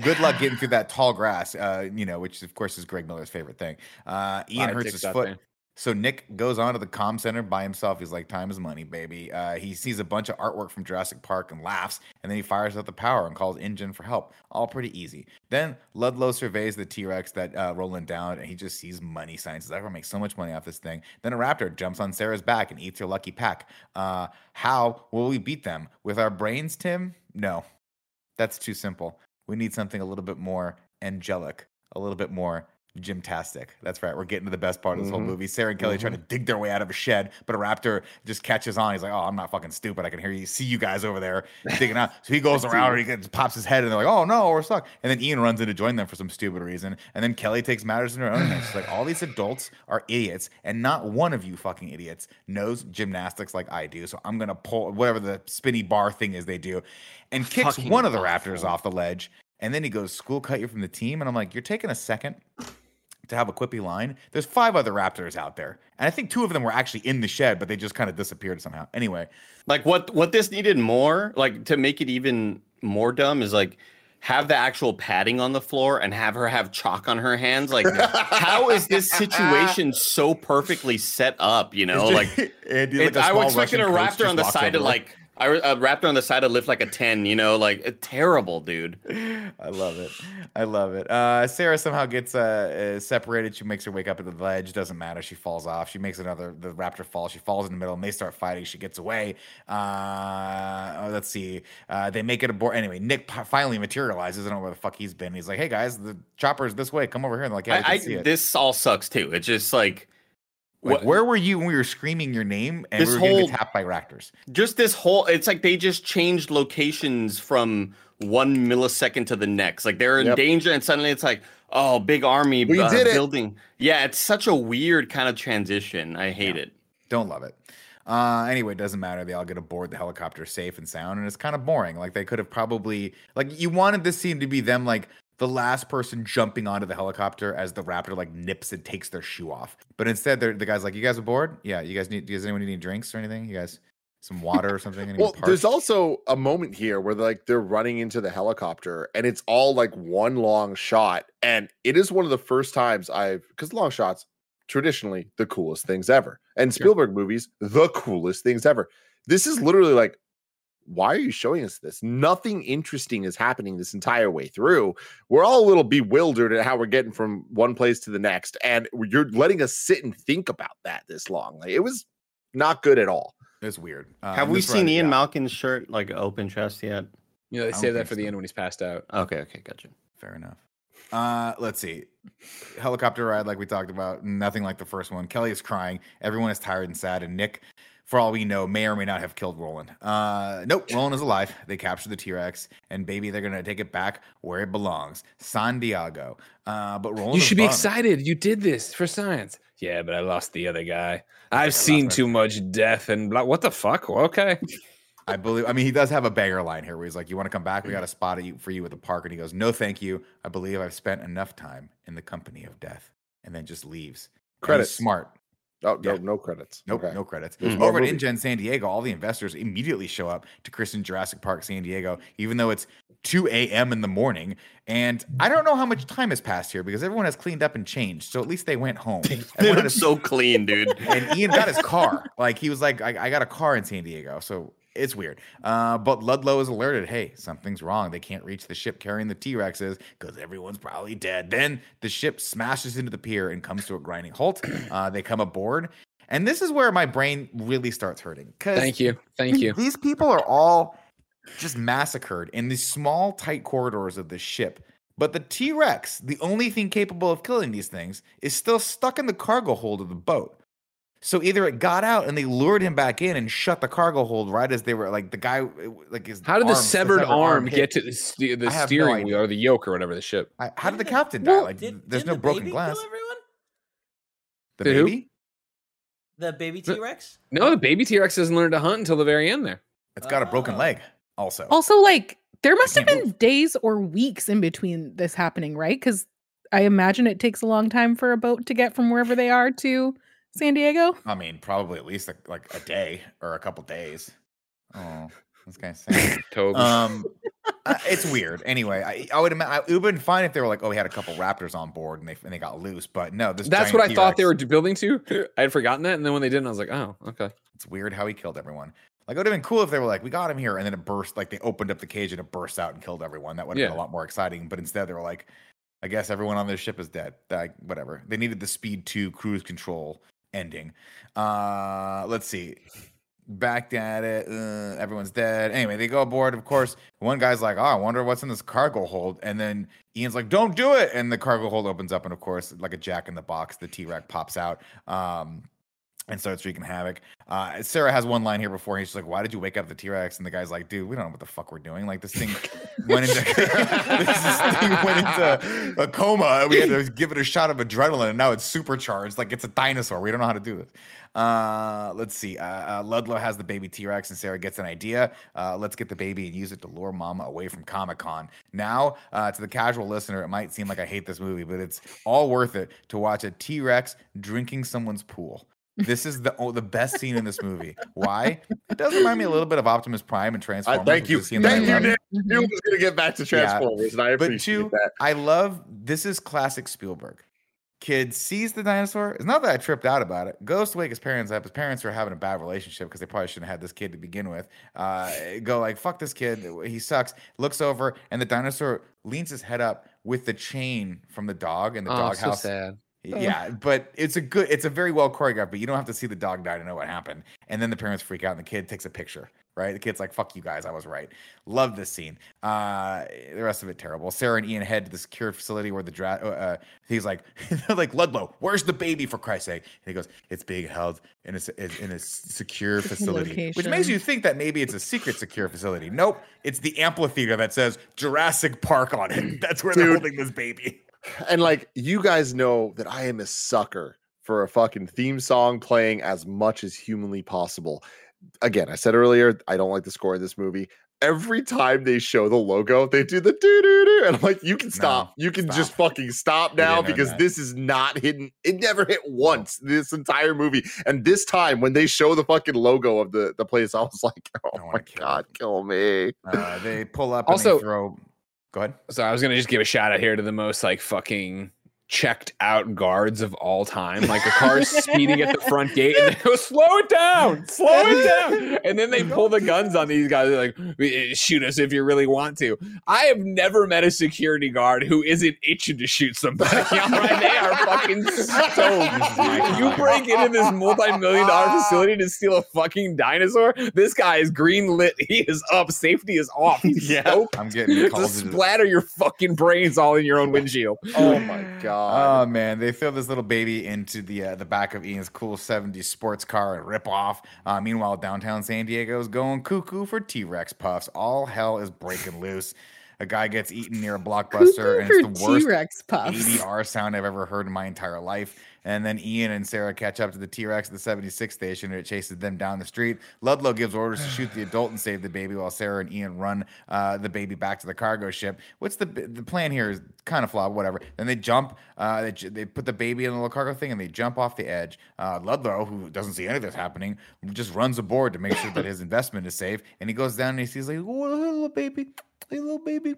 good luck getting through that tall grass, uh, you know, which of course is Greg Miller's favorite thing. Uh, Ian hurts his foot. thing. So Nick goes on to the comm center by himself. He's like, "Time is money, baby." Uh, he sees a bunch of artwork from Jurassic Park and laughs, and then he fires out the power and calls InGen for help. All pretty easy. Then Ludlow surveys the T Rex that uh, rolling down, and he just sees money signs. He's like, "I'm gonna make so much money off this thing." Then a raptor jumps on Sarah's back and eats her lucky pack. Uh, how will we beat them with our brains, Tim? No, that's too simple. We need something a little bit more angelic, a little bit more gymtastic. That's right. We're getting to the best part of this whole Mhm. movie. Sarah and Kelly trying to dig their way out of a shed, but a raptor just catches on. He's like, "Oh, I'm not fucking stupid. I can hear you. See you guys over there digging out." So he goes around and he gets, pops his head, and they're like, "Oh no, we're stuck." And then Ian runs in to join them for some stupid reason, and then Kelly takes matters in her own hands. She's like, "All these adults are idiots, and not one of you fucking idiots knows gymnastics like I do. So I'm gonna pull whatever the spinny bar thing is they do, and kicks Fucking one of the raptors off the ledge." And then he goes, "School cut you from the team," and I'm like, "You're taking a second to have a quippy line. There's five other Raptors out there, and I think two of them were actually in the shed, but they just kind of disappeared somehow. Anyway, Like what what this needed more, like to make it even more dumb is like have the actual padding on the floor and have her have chalk on her hands. Like how is this situation so perfectly set up? You know, like it, like a I was expecting a raptor on the side to like I a raptor on the side to lift like a ten. You know, like uh, terrible, dude. I love it. I love it. Uh, Sarah somehow gets uh, uh, separated. She makes her wake up at the ledge. Doesn't matter. She falls off. She makes another. The raptor falls. She falls in the middle, and they start fighting. She gets away. Uh, oh, let's see. Uh, they make it abort. Anyway, Nick p- finally materializes. I don't know where the fuck he's been. He's like, "Hey guys, the chopper's this way. Come over here." And they're like, "Yeah, I, I see it." this all sucks too. It's just like Like, where were you when we were screaming your name and This we were getting attacked by raptors? just this whole it's like they just changed locations from one millisecond to the next like they're in Yep. danger and suddenly it's like oh big army We uh, did it. building yeah it's such a weird kind of transition i hate Yeah. it Don't love it. Uh, anyway, it doesn't matter. They all get aboard the helicopter safe and sound, and it's kind of boring. Like they could have probably like you wanted this scene to be them like the last person jumping onto the helicopter as the raptor like nips and takes their shoe off. But instead, the guy's like, "You guys aboard? Yeah, you guys need. Does anyone need any drinks or anything? You guys some water or something? Well, there's also a moment here where like they're running into the helicopter and it's all like one long shot. And it is one of the first times I've because long shots traditionally the coolest things ever. And Spielberg movies, the coolest things ever. This is literally like why are you showing us this? Nothing interesting is happening this entire way through. We're all a little bewildered at how we're getting from one place to the next, and you're letting us sit and think about that this long. Like it was not good at all. It's weird. Uh, Have we seen run- Ian yeah. Malcolm's shirt like open chest yet? You know, they I don't save that think for the end when he's passed out. Okay, okay, gotcha. Fair enough. Uh, let's see. Helicopter ride, like we talked about, nothing like the first one. Kelly is crying. Everyone is tired and sad. And Nick, for all we know, may or may not have killed Roland. Uh, nope, Roland is alive. They captured the T Rex, and baby, they're gonna take it back where it belongs, San Diego. Uh, but Roland, You should be bummed. excited. You did this for science. Yeah, but I lost the other guy. I've seen too much death and blah. What the fuck? Well, okay. I believe. I mean, he does have a banger line here where he's like, "You want to come back? We got a spot for you at the park." And he goes, "No, thank you. I believe I've spent enough time in the company of death." And then just leaves. Credit smart. Oh no, Yeah. no credits. Nope, Okay. no credits. More Over at. InGen San Diego, all the investors immediately show up to christen Jurassic Park San Diego, even though it's 2 a.m. in the morning. And I don't know how much time has passed here because everyone has cleaned up and changed. So at least they went home. They look so clean, dude. and Ian got his car. Like he was like, I, I got a car in San Diego. So it's weird. Uh, but Ludlow is alerted. Hey, something's wrong. They can't reach the ship carrying the T Rexes because everyone's probably dead. Then the ship smashes into the pier and comes to a grinding halt. Uh, they come aboard. And this is where my brain really starts hurting. Thank you. Thank you. these people are all just massacred in these small, tight corridors of the ship. But the T Rex, the only thing capable of killing these things, is still stuck in the cargo hold of the boat. So either it got out and they lured him back in and shut the cargo hold right as they were like the guy, like his. How did the arm- severed arm hit- get to the, ste- the I have no steering wheel or the yoke or whatever the ship? I- How did the Didn't it- captain die? Well, Like, Did- there's no the broken baby glass. Kill everyone? The Did who? baby? The baby T Rex. No, the baby T Rex doesn't learn to hunt until the very end there. It's got a broken Oh. leg. Also, Also, like there must have can't been days or weeks in between this happening, right? Because I imagine it takes a long time for a boat to get from wherever they are to San Diego. I mean, probably at least like, like a day or a couple days. Oh, this guy's sad. Toby. Um, uh, it's weird. Anyway, I, I would imagine it would have been fine if they were like, oh, we had a couple raptors on board and they and they got loose. But no, this That's giant what I thought they were building to. I had forgotten that, and then when they didn't, I was like, oh, okay. It's weird how he killed everyone. Like it would have been cool if they were like, we got him here, and then it burst. Like they opened up the cage and it burst out and killed everyone. That would have been a lot more exciting. But instead, they were like, I guess everyone on this ship is dead. Like whatever. They needed the speed two cruise control ending. Uh, let's see. Back at it. Uh, everyone's dead. Anyway, they go aboard. Of course, one guy's like, "Oh, I wonder what's in this cargo hold." And then Ian's like, "Don't do it!" And the cargo hold opens up, and of course, like a jack in the box, the T Rex pops out. Um, and starts wreaking havoc. Uh, Sarah has one line here before. He's just like, "Why did you wake up the T Rex?" And the guy's like, "Dude, we don't know what the fuck we're doing. Like this thing went into this thing went into a coma. We had to give it a shot of adrenaline, and now it's supercharged. Like it's a dinosaur. We don't know how to do this." Uh, let's see. Uh, uh, Ludlow has the baby T Rex, and Sarah gets an idea. Uh, let's get the baby and use it to lure Mama away from Comic Con. Now, uh, to the casual listener, it might seem like I hate this movie, but it's all worth it to watch a T Rex drinking someone's pool. This is the oh, the best scene in this movie. Why? It does remind me a little bit of Optimus Prime and I, Transformers. thank you. is that Thank you. Nick. You was gonna get back to Yeah. Transformers, and I But appreciate two, that. I love this is classic Spielberg. Kid sees the dinosaur. It's not that I tripped out about it. Goes to wake his parents up. His parents are having a bad relationship because they probably shouldn't have had this kid to begin with. Uh, go like fuck this kid. He sucks. Looks over and the dinosaur leans his head up with the chain from the dog and the oh, doghouse. so sad. Yeah, but it's a good, it's a very well choreographed, but you don't have to see the dog die to know what happened. And then the parents freak out and the kid takes a picture, right? The kid's like, fuck you guys, I was right. Love this scene. Uh, the rest of it terrible. Sarah and Ian head to the secure facility where the dra- uh, uh, he's like, they're like, Ludlow, where's the baby for Christ's sake? And he goes, it's being held in a, s- in a secure facility, which makes you think that maybe it's a secret secure facility. Nope, it's the amphitheater that says Jurassic Park on it. That's where they're holding this baby. And like you guys know that I am a sucker for a fucking theme song playing as much as humanly possible. Again, I said earlier, I don't like the score of this movie. Every time they show the logo, they do the doo doo doo, and I'm like, you can stop. No, you can just fucking stop now because that. this is not hidden. It never hit once this entire movie. And this time, when they show the fucking logo of the the place, I was like, oh my god, kill me. Uh, they pull up and Also- throw. Go ahead. So I was gonna just give a shout out here to the most like fucking checked out guards of all time. Like a car is speeding at the front gate and they go, slow it down, slow it down. And then they pull the guns on these guys. They're like, uh, shoot us if you really want to. I have never met a security guard who isn't itching to shoot somebody. All right, they are fucking stoked. you break into this multi-million dollar facility to steal a fucking dinosaur. This guy is green lit. He is up. Safety is off. He's Yeah. stoked I'm getting called to into splatter your fucking brains all in your own windshield. Oh my god. Oh man, they throw this little baby into the uh, the back of Ian's cool '70s sports car and rip off. Uh, meanwhile, downtown San Diego is going cuckoo for T-Rex puffs. All hell is breaking loose. A guy gets eaten near a blockbuster, and it's the worst T-Rex puffs. ADR sound I've ever heard in my entire life. And then Ian and Sarah catch up to the T Rex at the 76 station, and it chases them down the street. Ludlow gives orders to shoot the adult and save the baby, while Sarah and Ian run uh, the baby back to the cargo ship. What's the the plan here? Is kind of flawed, whatever. Then they jump, uh, they, they put the baby in the little cargo thing, and they jump off the edge. Uh, Ludlow, who doesn't see any of this happening, just runs aboard to make sure that his investment is safe. And he goes down and he sees like, oh, little baby, hey, little baby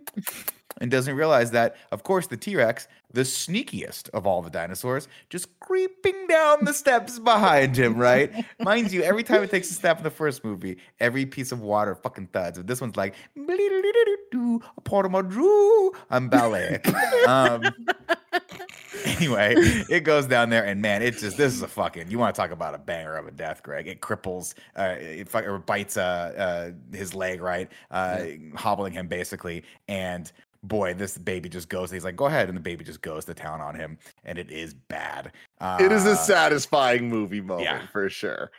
and doesn't realize that, of course, the T Rex, the sneakiest of all the dinosaurs, just creeping down the steps behind him, right? Mind you, every time it takes a step in the first movie, every piece of water fucking thuds. But this one's like, "Bleedoo-doo-doo-doo, a part of my drew. I'm ballet. Um, anyway, it goes down there, and man, it just this is a fucking. You want to talk about a banger of a death, Greg? It cripples, uh, it fuck- or bites uh, uh, his leg, right, uh, hobbling him basically, and. Boy, this baby just goes. He's like, "Go ahead," and the baby just goes to town on him, and it is bad. Uh, it is a satisfying movie moment yeah. for sure.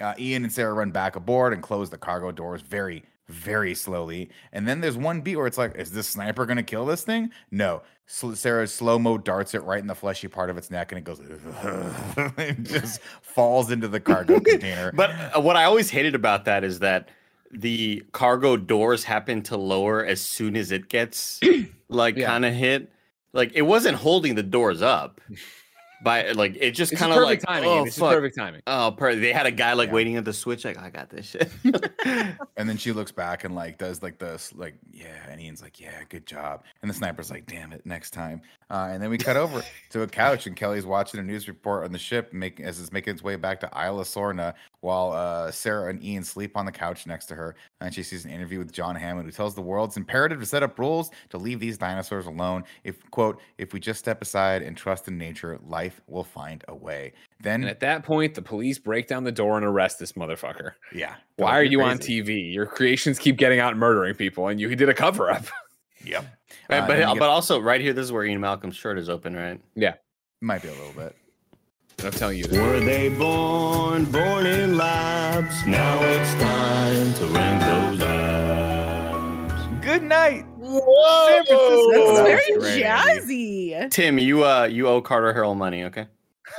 uh, Ian and Sarah run back aboard and close the cargo doors very, very slowly. And then there's one beat where it's like, is this sniper going to kill this thing? No. Sarah slow mo darts it right in the fleshy part of its neck and it goes, it just falls into the cargo container. But uh, what I always hated about that is that the cargo doors happen to lower as soon as it gets like Yeah. kind of hit. Like it wasn't holding the doors up. By like it just kind just of perfect like timing. oh This is fuck. perfect timing. Oh, per- they had a guy like Yeah. waiting at the switch. Like I got this shit. And then she looks back and like does like this, like, yeah. And Ian's like, yeah, good job. And the sniper's like, damn it, next time. Uh, and then we cut over to a couch and Kelly's watching a news report on the ship making as it's making its way back to Isla Sorna while uh, Sarah and Ian sleep on the couch next to her. And she sees an interview with John Hammond who tells the world it's imperative to set up rules to leave these dinosaurs alone. If quote, if we just step aside and trust in nature, life will find a way. Then And at that point, the police break down the door and arrest this motherfucker. yeah. Why are get you on. TV? Your creations keep getting out and murdering people, and you did a cover up. Yep. Right, Uh, but then but get- also right here, this is where Ian Malcolm's shirt is open, right? Yeah. Might be a little bit. I'm telling you. This. Were they born, born in labs? Now it's time to rank those labs. Good night. Whoa! That's very jazzy. Tim, you uh you owe Carter Harrell money, okay?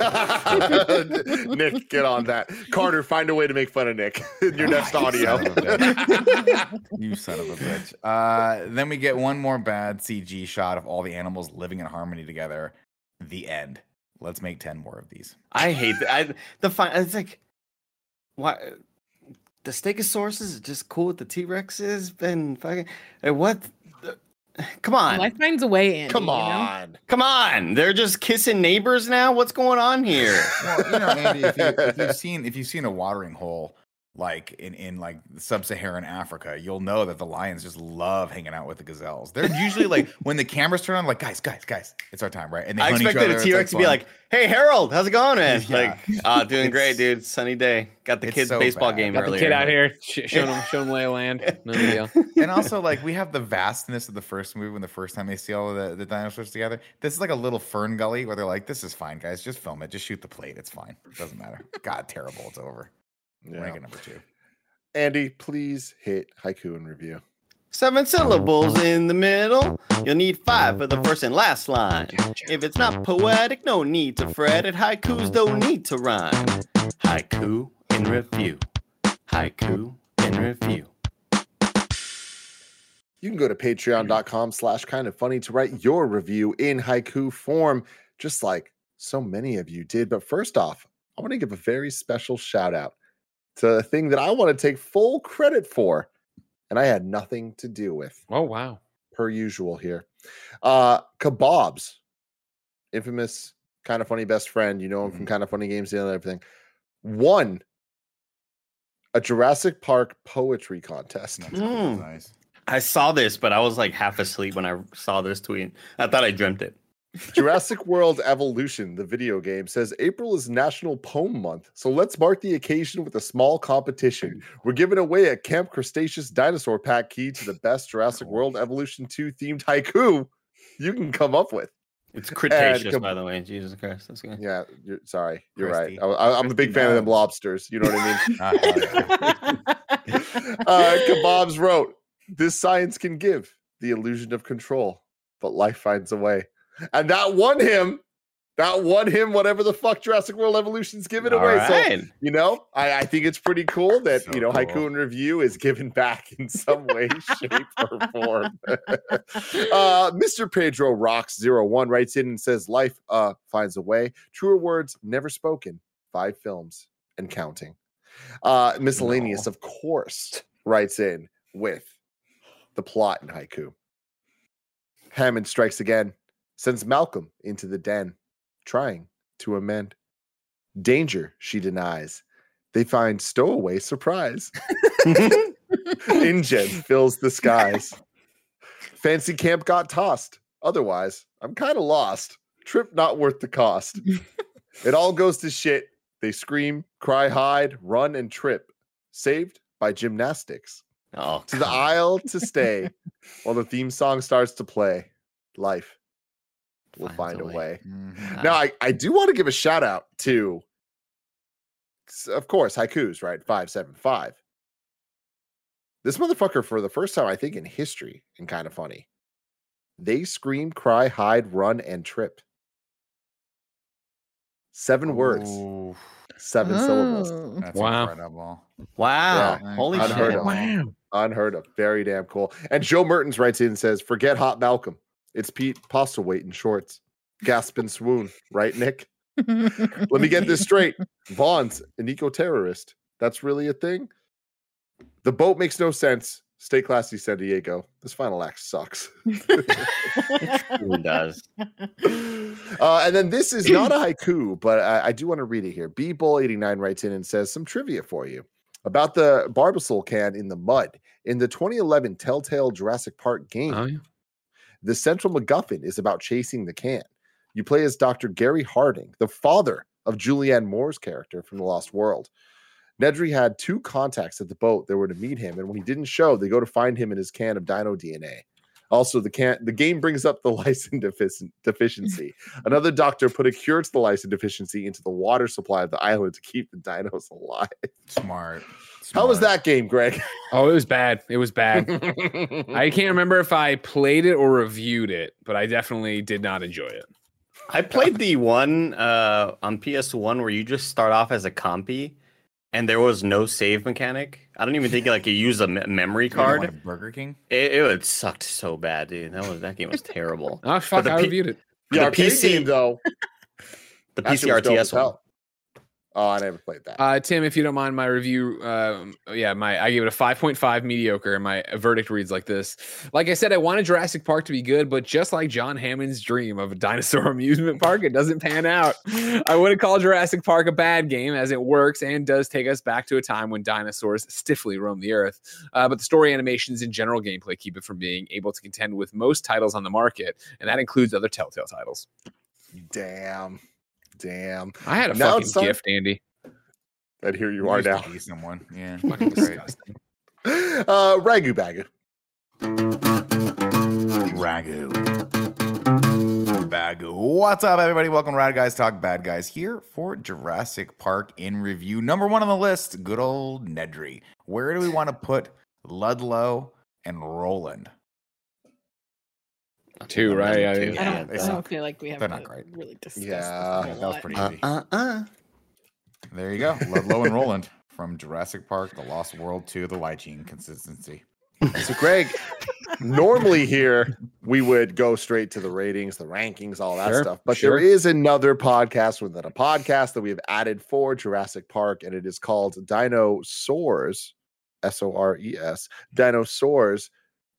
Nick, get on that. Carter, find a way to make fun of Nick in your next Ah, you audio. son of a bitch. you son of a bitch. Uh, then we get one more bad CG shot of all the animals living in harmony together. The end. Let's make 10 more of these. I hate that. I the fine. It's like why the Stegosaurus is just cool with the T Rexes. Been fucking what? Come on, Life finds a way in. Come you know? on. come on! They're just kissing neighbors now. What's going on here? Well, you know, Andy, if, you, if you've seen if you've seen a watering hole like in, in like sub-Saharan Africa, you'll know that the lions just love hanging out with the gazelles. They're usually like when the cameras turn on, like guys, guys, guys, it's our time, right? And they I hunt each expected other, a it's, T Rex to be like, "Hey Harold, how's it going, man?" Yeah. Like, ah, doing great, dude. Sunny day. Got the kids' so baseball bad. game Got the kid out here, sh- showing him, showing him lay land. No deal. and also like we have the vastness of the first movie when the first time they see all of the, the dinosaurs together. This is like a little fern gully where they're like, "This is fine, guys. Just film it. Just shoot the plate. It's fine. It doesn't matter." God, terrible. It's over. Yeah. Rank it number two. Andy, please hit haiku and review. Seven syllables in the middle. You'll need five for the first and last line. If it's not poetic, no need to fret it. Haikus don't need to rhyme. Haiku in review. Haiku in review. You can go to patreon.com slash kind of funny to write your review in haiku form, just like so many of you did. But first off, I want to give a very special shout out to a thing that I want to take full credit for, and I had nothing to do with, Oh wow. per usual here. Uh kebabs infamous, kind of funny best friend. You know him Mm-hmm. from kind of funny games and everything. Won a Jurassic Park poetry contest. That's Mm. nice. I saw this, but I was like half asleep when I saw this tweet. I thought I dreamt it. Jurassic World Evolution, the video game, says April is National Poem Month. So let's mark the occasion with a small competition. We're giving away a Camp Cretaceous dinosaur pack key to the best Jurassic World Evolution 2 themed haiku you can come up with. It's Cretaceous, com- by the way. Jesus Christ, that's good. Yeah, you're, sorry, you're Christy. right. I, am a big fan of them lobsters. You know what I mean? Ah, uh, Kebabs wrote, "This science can give the illusion of control, but life finds a way." And that won him. That won him whatever the fuck Jurassic World Evolution's given All away. So you know, I, I think it's pretty cool that So you know cool. Haiku and Review is given back in some way, shape, or form. uh, Mr. Pedro Rocks Zero One writes in and says, "Life uh finds a way. Truer words never spoken. Five films and counting." Uh, miscellaneous, of course, writes in with the plot in haiku. Hammond strikes again, sends Malcolm into the den, trying to amend. Danger, she denies. They find stowaway surprise. InGen fills the skies. Fancy camp got tossed. Otherwise, I'm kind of lost. Trip not worth the cost. it all goes to shit. They scream, cry, hide, run, and trip. Saved by gymnastics. Oh, To the aisle to stay while the theme song starts to play. Life will Finds find a a way. way. Mhm. Now, I, I do want to give a shout out to, of course, haikus, right? 575. This motherfucker, for the first time, I think, in history, and kind of funny, they scream, cry, hide, run, and trip. Seven words, Ooh, seven syllables. Oh. That's Wow. incredible. Wow. Yeah, Holy unheard shit. of. Wow. Unheard of. Very damn cool. And Joe Mertens writes in and says, Forget Hot Malcolm. It's Pete Postlethwaite in shorts. Gasp and swoon, right, Nick? Let me get this straight. Vaughn's an eco terrorist. That's really a thing. The boat makes no sense. Stay classy, San Diego. This final act sucks. Who does? uh, and then this is not a haiku, but I, I do want to read it here. B Bull 89 writes in and says some trivia for you about the Barbasol can in the mud. In the 2011 Telltale Jurassic Park game, Oh, yeah. The central MacGuffin is about chasing the can. You play as Dr. Gerry Harding, the father of Julianne Moore's character from The Lost World. Nedry had two contacts at the boat that were to meet him, and when he didn't show, they go to find him in his can of dino DNA. Also, the can the game brings up the lysine defici- deficiency. Another doctor put a cure to the lysine deficiency into the water supply of the island to keep the dinos alive. Smart. How was that game, Greg? Oh, it was bad. It was bad. I can't remember if I played it or reviewed it, but I definitely did not enjoy it. I played the one uh, on PS1 where you just start off as a compy and there was no save mechanic. I don't even think like you use a me- memory You don't card. Burger King? It, it, it sucked so bad, dude. That was that game was terrible. Oh fuck! I P- reviewed it. The The PC game, though. The that shit was dope as PC RTS one. Oh, I never played that. Uh, Tim, if you don't mind my review, um, yeah, my I gave it a five point five mediocre, and my verdict reads like this: Like I said, I wanted Jurassic Park to be good, but just like John Hammond's dream of a dinosaur amusement park, it doesn't pan out. I wouldn't call Jurassic Park a bad game, as it works and does take us back to a time when dinosaurs stiffly roamed the earth. Uh, but the story animations and general gameplay keep it from being able to contend with most titles on the market, and that includes other Telltale titles. Damn. Damn. I had a Now fucking it's gift, Andy. And here you are Used a now. decent one. Yeah. Fucking disgusting. Uh, Ragu Bagu. Ragu. Bagu. What's up, everybody? Welcome to Rad Guys Talk Bad Guys here for Jurassic Park in review. Number one on the list, good old Nedry. Where do we want to put Ludlow and Roland? Two, right? Yeah, Two, yeah. I don't, they I don't feel like we have They're to not great. really discuss Yeah, this a Yeah, whole that was lot. pretty Uh, easy. uh, uh. There you go. Ludlow and Roland from Jurassic Park, The Lost World to the lysine contingency. So, Greg, normally here we would go straight to the ratings, the rankings, all that Sure, stuff. But sure. there is another podcast within a podcast that we have added for Jurassic Park, and it is called Dinosaurs, S O R E S, Dinosaurs,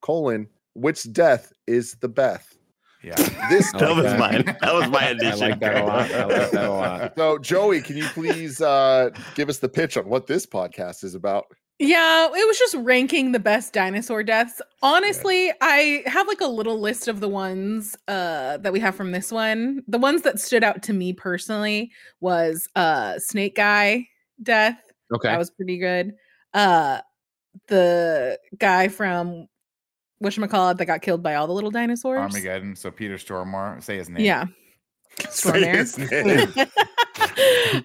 colon, which death is the Beth? Yeah. This I that like was that. mine. That was my I addition. like that a lot. I like that a lot. So, Joey, can you please uh, give us the pitch on what this podcast is about? Yeah, it was just ranking the best dinosaur deaths. Honestly, I have like a little list of the ones uh that we have from this one. The ones that stood out to me personally was uh Snake Guy death. Okay. That was pretty good. Uh the guy from whatchamacallit that got killed by all the little dinosaurs. Armageddon. So Peter Stormare, say his name. Yeah. Say Stormare. his name.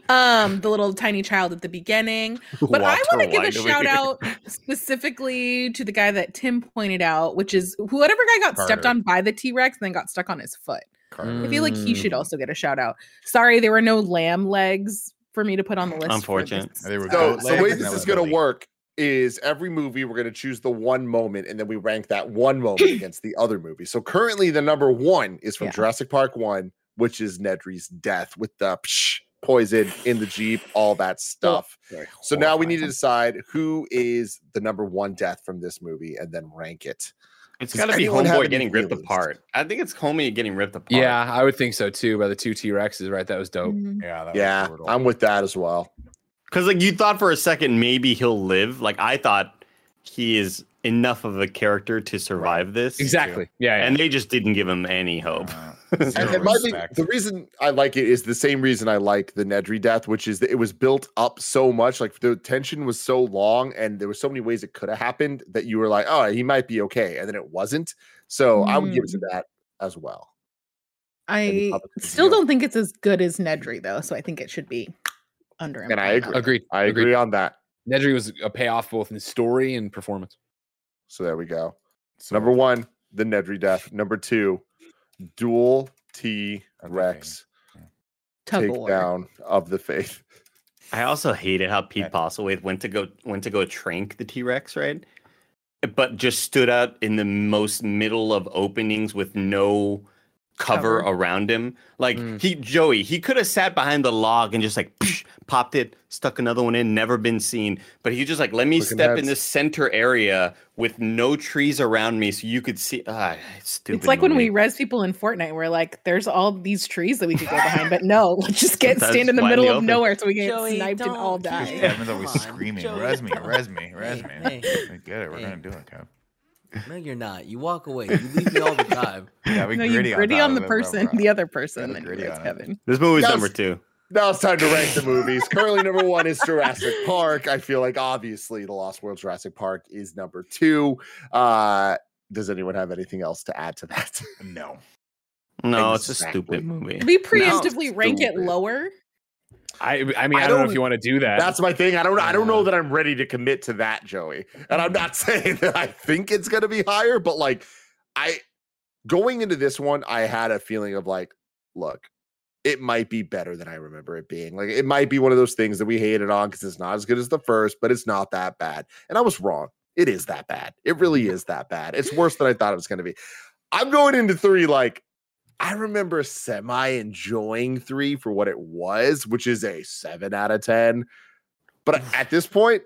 um, the little tiny child at the beginning. But I want to give a shout out specifically to the guy that Tim pointed out, which is whoever guy got stepped on by the T Rex and then got stuck on his foot. Carter. I feel like he should Mm. also get a shout out. Sorry, there were no lamb legs for me to put on the list. for Unfortunate. this. They were So, goat so the way this is going to work is every movie we're going to choose the one moment and then we rank that one moment against the other movie. So currently the number one is from Yeah. Jurassic Park 1, which is Nedry's death with the psh, poison in the Jeep, all that stuff. So now we need to decide who is the number one death from this movie and then rank it. It's Does got to be anyone Homeboy getting ripped feelings? apart. I think it's Homie getting ripped apart. Yeah, I would think so too. By the two T Rexes, right? That was dope. Mhm. Yeah, that Yeah, was. I'm with that as well. Because like you thought for a second maybe he'll live. Like I thought he is enough of a character to survive this. Exactly. Yeah. yeah. And they just didn't give him any hope. Uh, And, zero and my the reason I like it is the same reason I like the Nedry death, which is that it was built up so much. Like the tension was so long, and there were so many ways it could have happened that you were like, "Oh, he might be okay," and then it wasn't. So I would give it to that as well. I still don't think it's as good as Nedry though, so I think it should be under him. And I agree. Agreed. I Agreed. agree on that. Nedry was a payoff both in story and performance. So there we go. So, Number one, the Nedry death. Number two, dual T Rex Tug of takedown of the faith. I also hated how Pete Yeah. Postlethwaite went to go went to go trank the T Rex, right? But just stood out in the most middle of openings with no cover, Cover. around him. Like Mm. he Joey, he could have sat behind the log and just like psh, popped it, stuck another one in, never been seen. But he just like let me Looking step in heads. this center area with no trees around me, so you could see. Ah, stupid. It's like when we movie. res people in Fortnite, we're like, there's all these trees that we could go behind, but no, let's just get Sometimes stand in the middle of open. nowhere so we get Joey, sniped and all don't die. keep- Yeah, Kevin's always screaming, Joey, "Res me, come on. res me, res me." hey, We get it. We're hey. gonna do it, Kev. No, you're not. You walk away. You leave me all the time. Yeah, we no, gritty you on, gritty top on of the it, bro, person, bro. the other person, Gotta and gritty it's on it. Kevin. This movie's Guys, number two. Now it's time to rank the movies. Currently, number one is Jurassic Park. I feel like obviously the Lost World Jurassic Park is number two. Uh, does anyone have anything else to add to that? No. No, it's a stupid movie. Did we preemptively rank it lower? I I mean, I I, don't know don't- if you want to do that. That's my thing. I don't. I don't know uh. that I'm ready to commit to that, Joey. And I'm not saying that I think it's going to be higher, but like, I going into this one, I had a feeling of like, look, it might be better than I remember it being. Like, it might be one of those things that we hated on because it's not as good as the first, but it's not that bad. And I was wrong. It is that bad. It really mm. is that bad. It's worse than I thought it was going to be. I'm going into three like. I remember semi enjoying three for what it was, which is a seven out of 10. But at this point,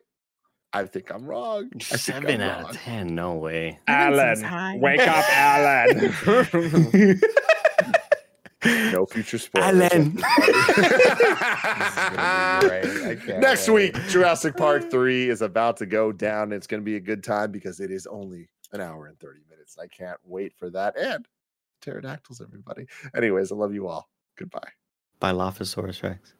I think I'm wrong. I Seven I'm out wrong. of ten. No way. That seems high. wake up, Alan. No future spoilers. Alan. This is gonna be great. I can't Next wait. week, Jurassic Park 3 is about to go down. It's going to be a good time because it is only an hour and 30 minutes. I can't wait for that. And pterodactyls, everybody. Anyways, I love you all. Goodbye. By Lophosaurus Rex.